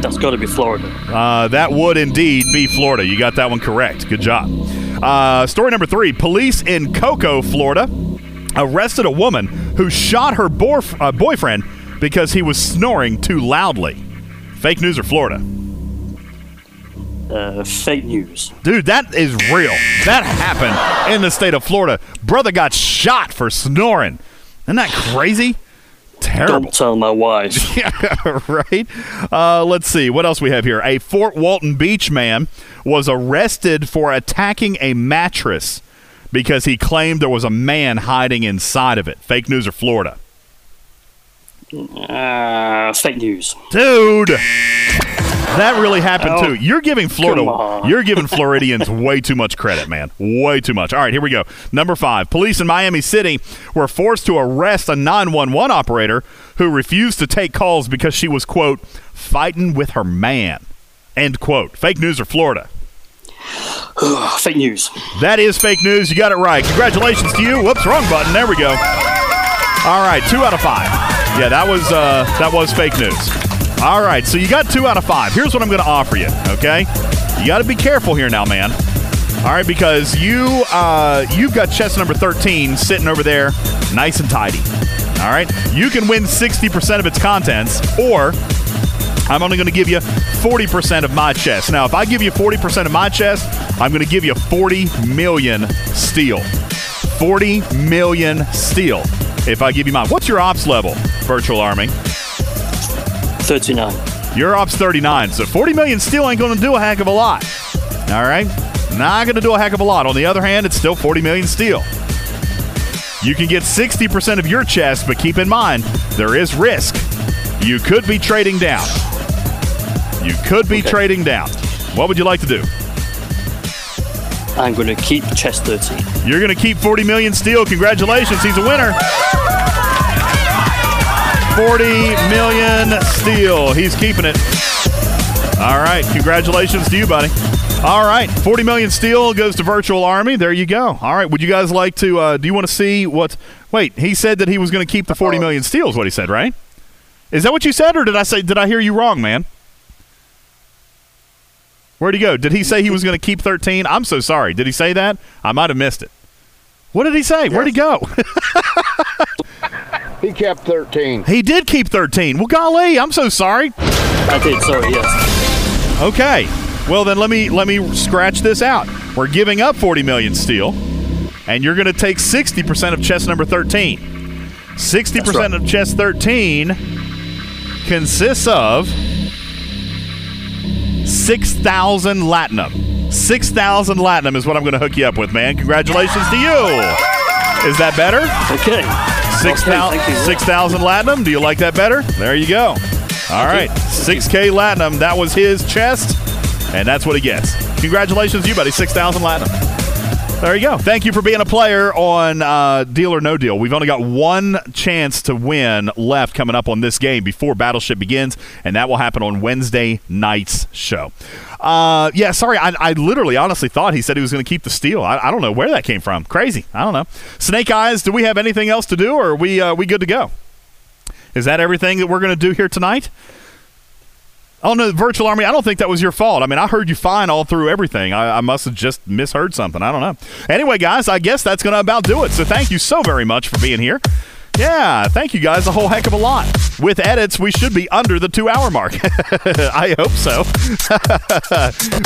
That's got to be Florida. Uh, that would indeed be Florida. You got that one correct. Good job. Uh, story number three Police in Cocoa, Florida, arrested a woman who shot her boyf- uh, boyfriend because he was snoring too loudly. Fake news or Florida? Uh, fake news. Dude, that is real. That happened in the state of Florida. Brother got shot for snoring. Isn't that crazy? Terrible. Don't tell my wife. yeah, right. Uh, let's see what else we have here. A Fort Walton Beach man was arrested for attacking a mattress because he claimed there was a man hiding inside of it. Fake news or Florida? Uh, fake news. Dude, that really happened Oh, too. You're giving Florida, you're giving Floridians way too much credit, man. Way too much. All right, here we go. Number five: Police in Miami City were forced to arrest a 911 operator who refused to take calls because she was quote fighting with her man. End quote. Fake news or Florida? fake news. That is fake news. You got it right. Congratulations to you. Whoops, wrong button. There we go. All right, two out of five. Yeah, that was uh, that was fake news. All right, so you got two out of five. Here's what I'm going to offer you. Okay, you got to be careful here now, man. All right, because you uh, you've got chest number 13 sitting over there, nice and tidy. All right, you can win 60% of its contents, or I'm only going to give you 40% of my chest. Now, if I give you 40% of my chest, I'm going to give you 40 million steel. 40 million steel if I give you mine. What's your ops level, Virtual Army? 39. Your ops 39. So 40 million steel ain't going to do a heck of a lot. All right? Not going to do a heck of a lot. On the other hand, it's still 40 million steel. You can get 60% of your chest, but keep in mind, there is risk. You could be trading down. You could be trading down. What would you like to do? I'm going to keep chest 13. You're going to keep 40 million steel. Congratulations. He's a winner. 40 million steel. He's keeping it. All right. Congratulations to you, buddy. All right. 40 million steel goes to Virtual Army. There you go. All right. Would you guys like to, uh, do you want to see what, wait, he said that he was going to keep the 40 million steel is what he said, right? Is that what you said, or did I say, did I hear you wrong, man? Where'd he go? Did he say he was going to keep 13? I'm so sorry. Did he say that? I might have missed it. What did he say? Where'd he go? He kept 13. he did keep 13. Well, golly, I'm so sorry. I did, sorry, yes. Okay. Well, then let me let me scratch this out. We're giving up 40 million steel, and you're going to take 60% of chest number 13. 60% of chest 13 consists of 6,000 latinum. 6,000 latinum is what I'm going to hook you up with, man. Congratulations to you. Is that better? Okay. 6,000 thank you. 6,000 latinum. Do you like that better? There you go. All right. 6K latinum. That was his chest, and that's what he gets. Congratulations to you, buddy. 6,000 latinum. There you go. Thank you for being a player on uh, Deal or No Deal. We've only got one chance to win left coming up on this game before Battleship begins, and that will happen on Wednesday night's show. Uh, yeah, sorry. I, I literally, honestly thought he said he was going to keep the steel. I, I don't know where that came from. Crazy. I don't know. Snake Eyes, do we have anything else to do, or are we, uh, we good to go? Is that everything that we're going to do here tonight? Oh no, virtual army. I don't think that was your fault. I mean, I heard you fine all through everything. I, I must have just misheard something. I don't know. Anyway, guys, I guess that's going to about do it. So thank you so very much for being here. Yeah, thank you guys a whole heck of a lot. With edits, we should be under the two hour mark. I hope so.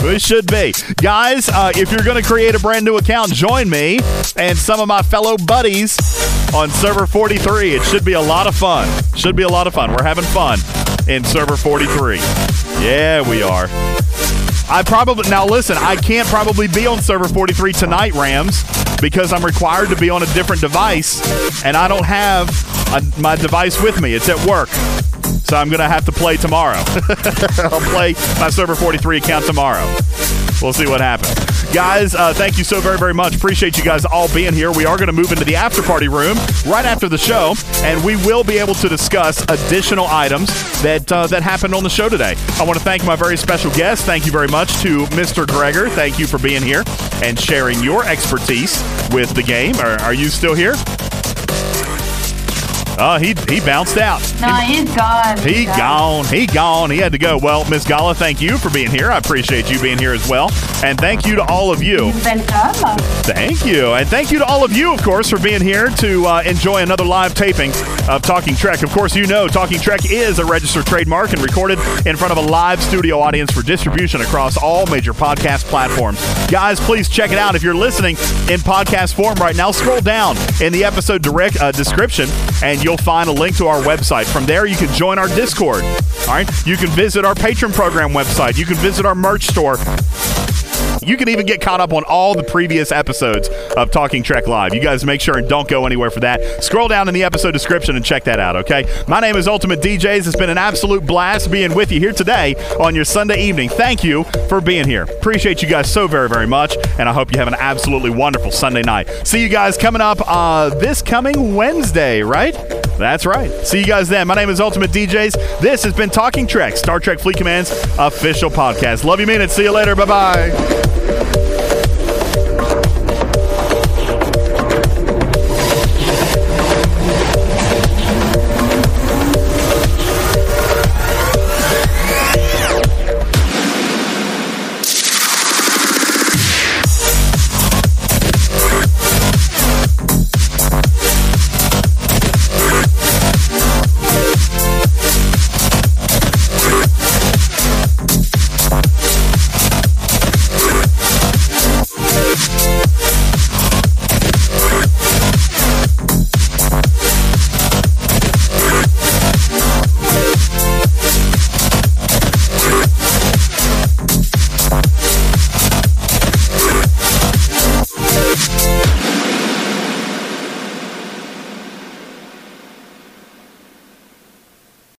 we should be. Guys, uh, if you're going to create a brand new account, join me and some of my fellow buddies on server 43. It should be a lot of fun. Should be a lot of fun. We're having fun in server 43. Yeah, we are. I probably now listen. I can't probably be on server 43 tonight, Rams, because I'm required to be on a different device, and I don't have a, my device with me. It's at work, so I'm gonna have to play tomorrow. I'll play my server 43 account tomorrow. We'll see what happens. Guys, uh, thank you so very, very much. Appreciate you guys all being here. We are going to move into the after party room right after the show, and we will be able to discuss additional items that uh, that happened on the show today. I want to thank my very special guest. Thank you very much to Mr. Greger. Thank you for being here and sharing your expertise with the game. Are, are you still here? Oh, he he bounced out. No, he's gone. He He's gone. He gone. He had to go. Well, Miss Gala, thank you for being here. I appreciate you being here as well. And thank you to all of you. Welcome. Thank you. And thank you to all of you, of course, for being here to uh, enjoy another live taping of Talking Trek. Of course, you know Talking Trek is a registered trademark and recorded in front of a live studio audience for distribution across all major podcast platforms. Guys, please check it out. If you're listening in podcast form right now, scroll down in the episode direct uh, description and you'll find a link to our website. From there, you can join our Discord. All right. You can visit our Patreon program website. You can visit our merch store. You can even get caught up on all the previous episodes of Talking Trek Live. You guys make sure and don't go anywhere for that. Scroll down in the episode description and check that out, okay? My name is Ultimate DJs. It's been an absolute blast being with you here today on your Sunday evening. Thank you for being here. Appreciate you guys so very, very much, and I hope you have an absolutely wonderful Sunday night. See you guys coming up uh, this coming Wednesday, right? That's right. See you guys then. My name is Ultimate DJs. This has been Talking Trek, Star Trek Fleet Command's official podcast. Love you, mean it. See you later. Bye bye. Thank you.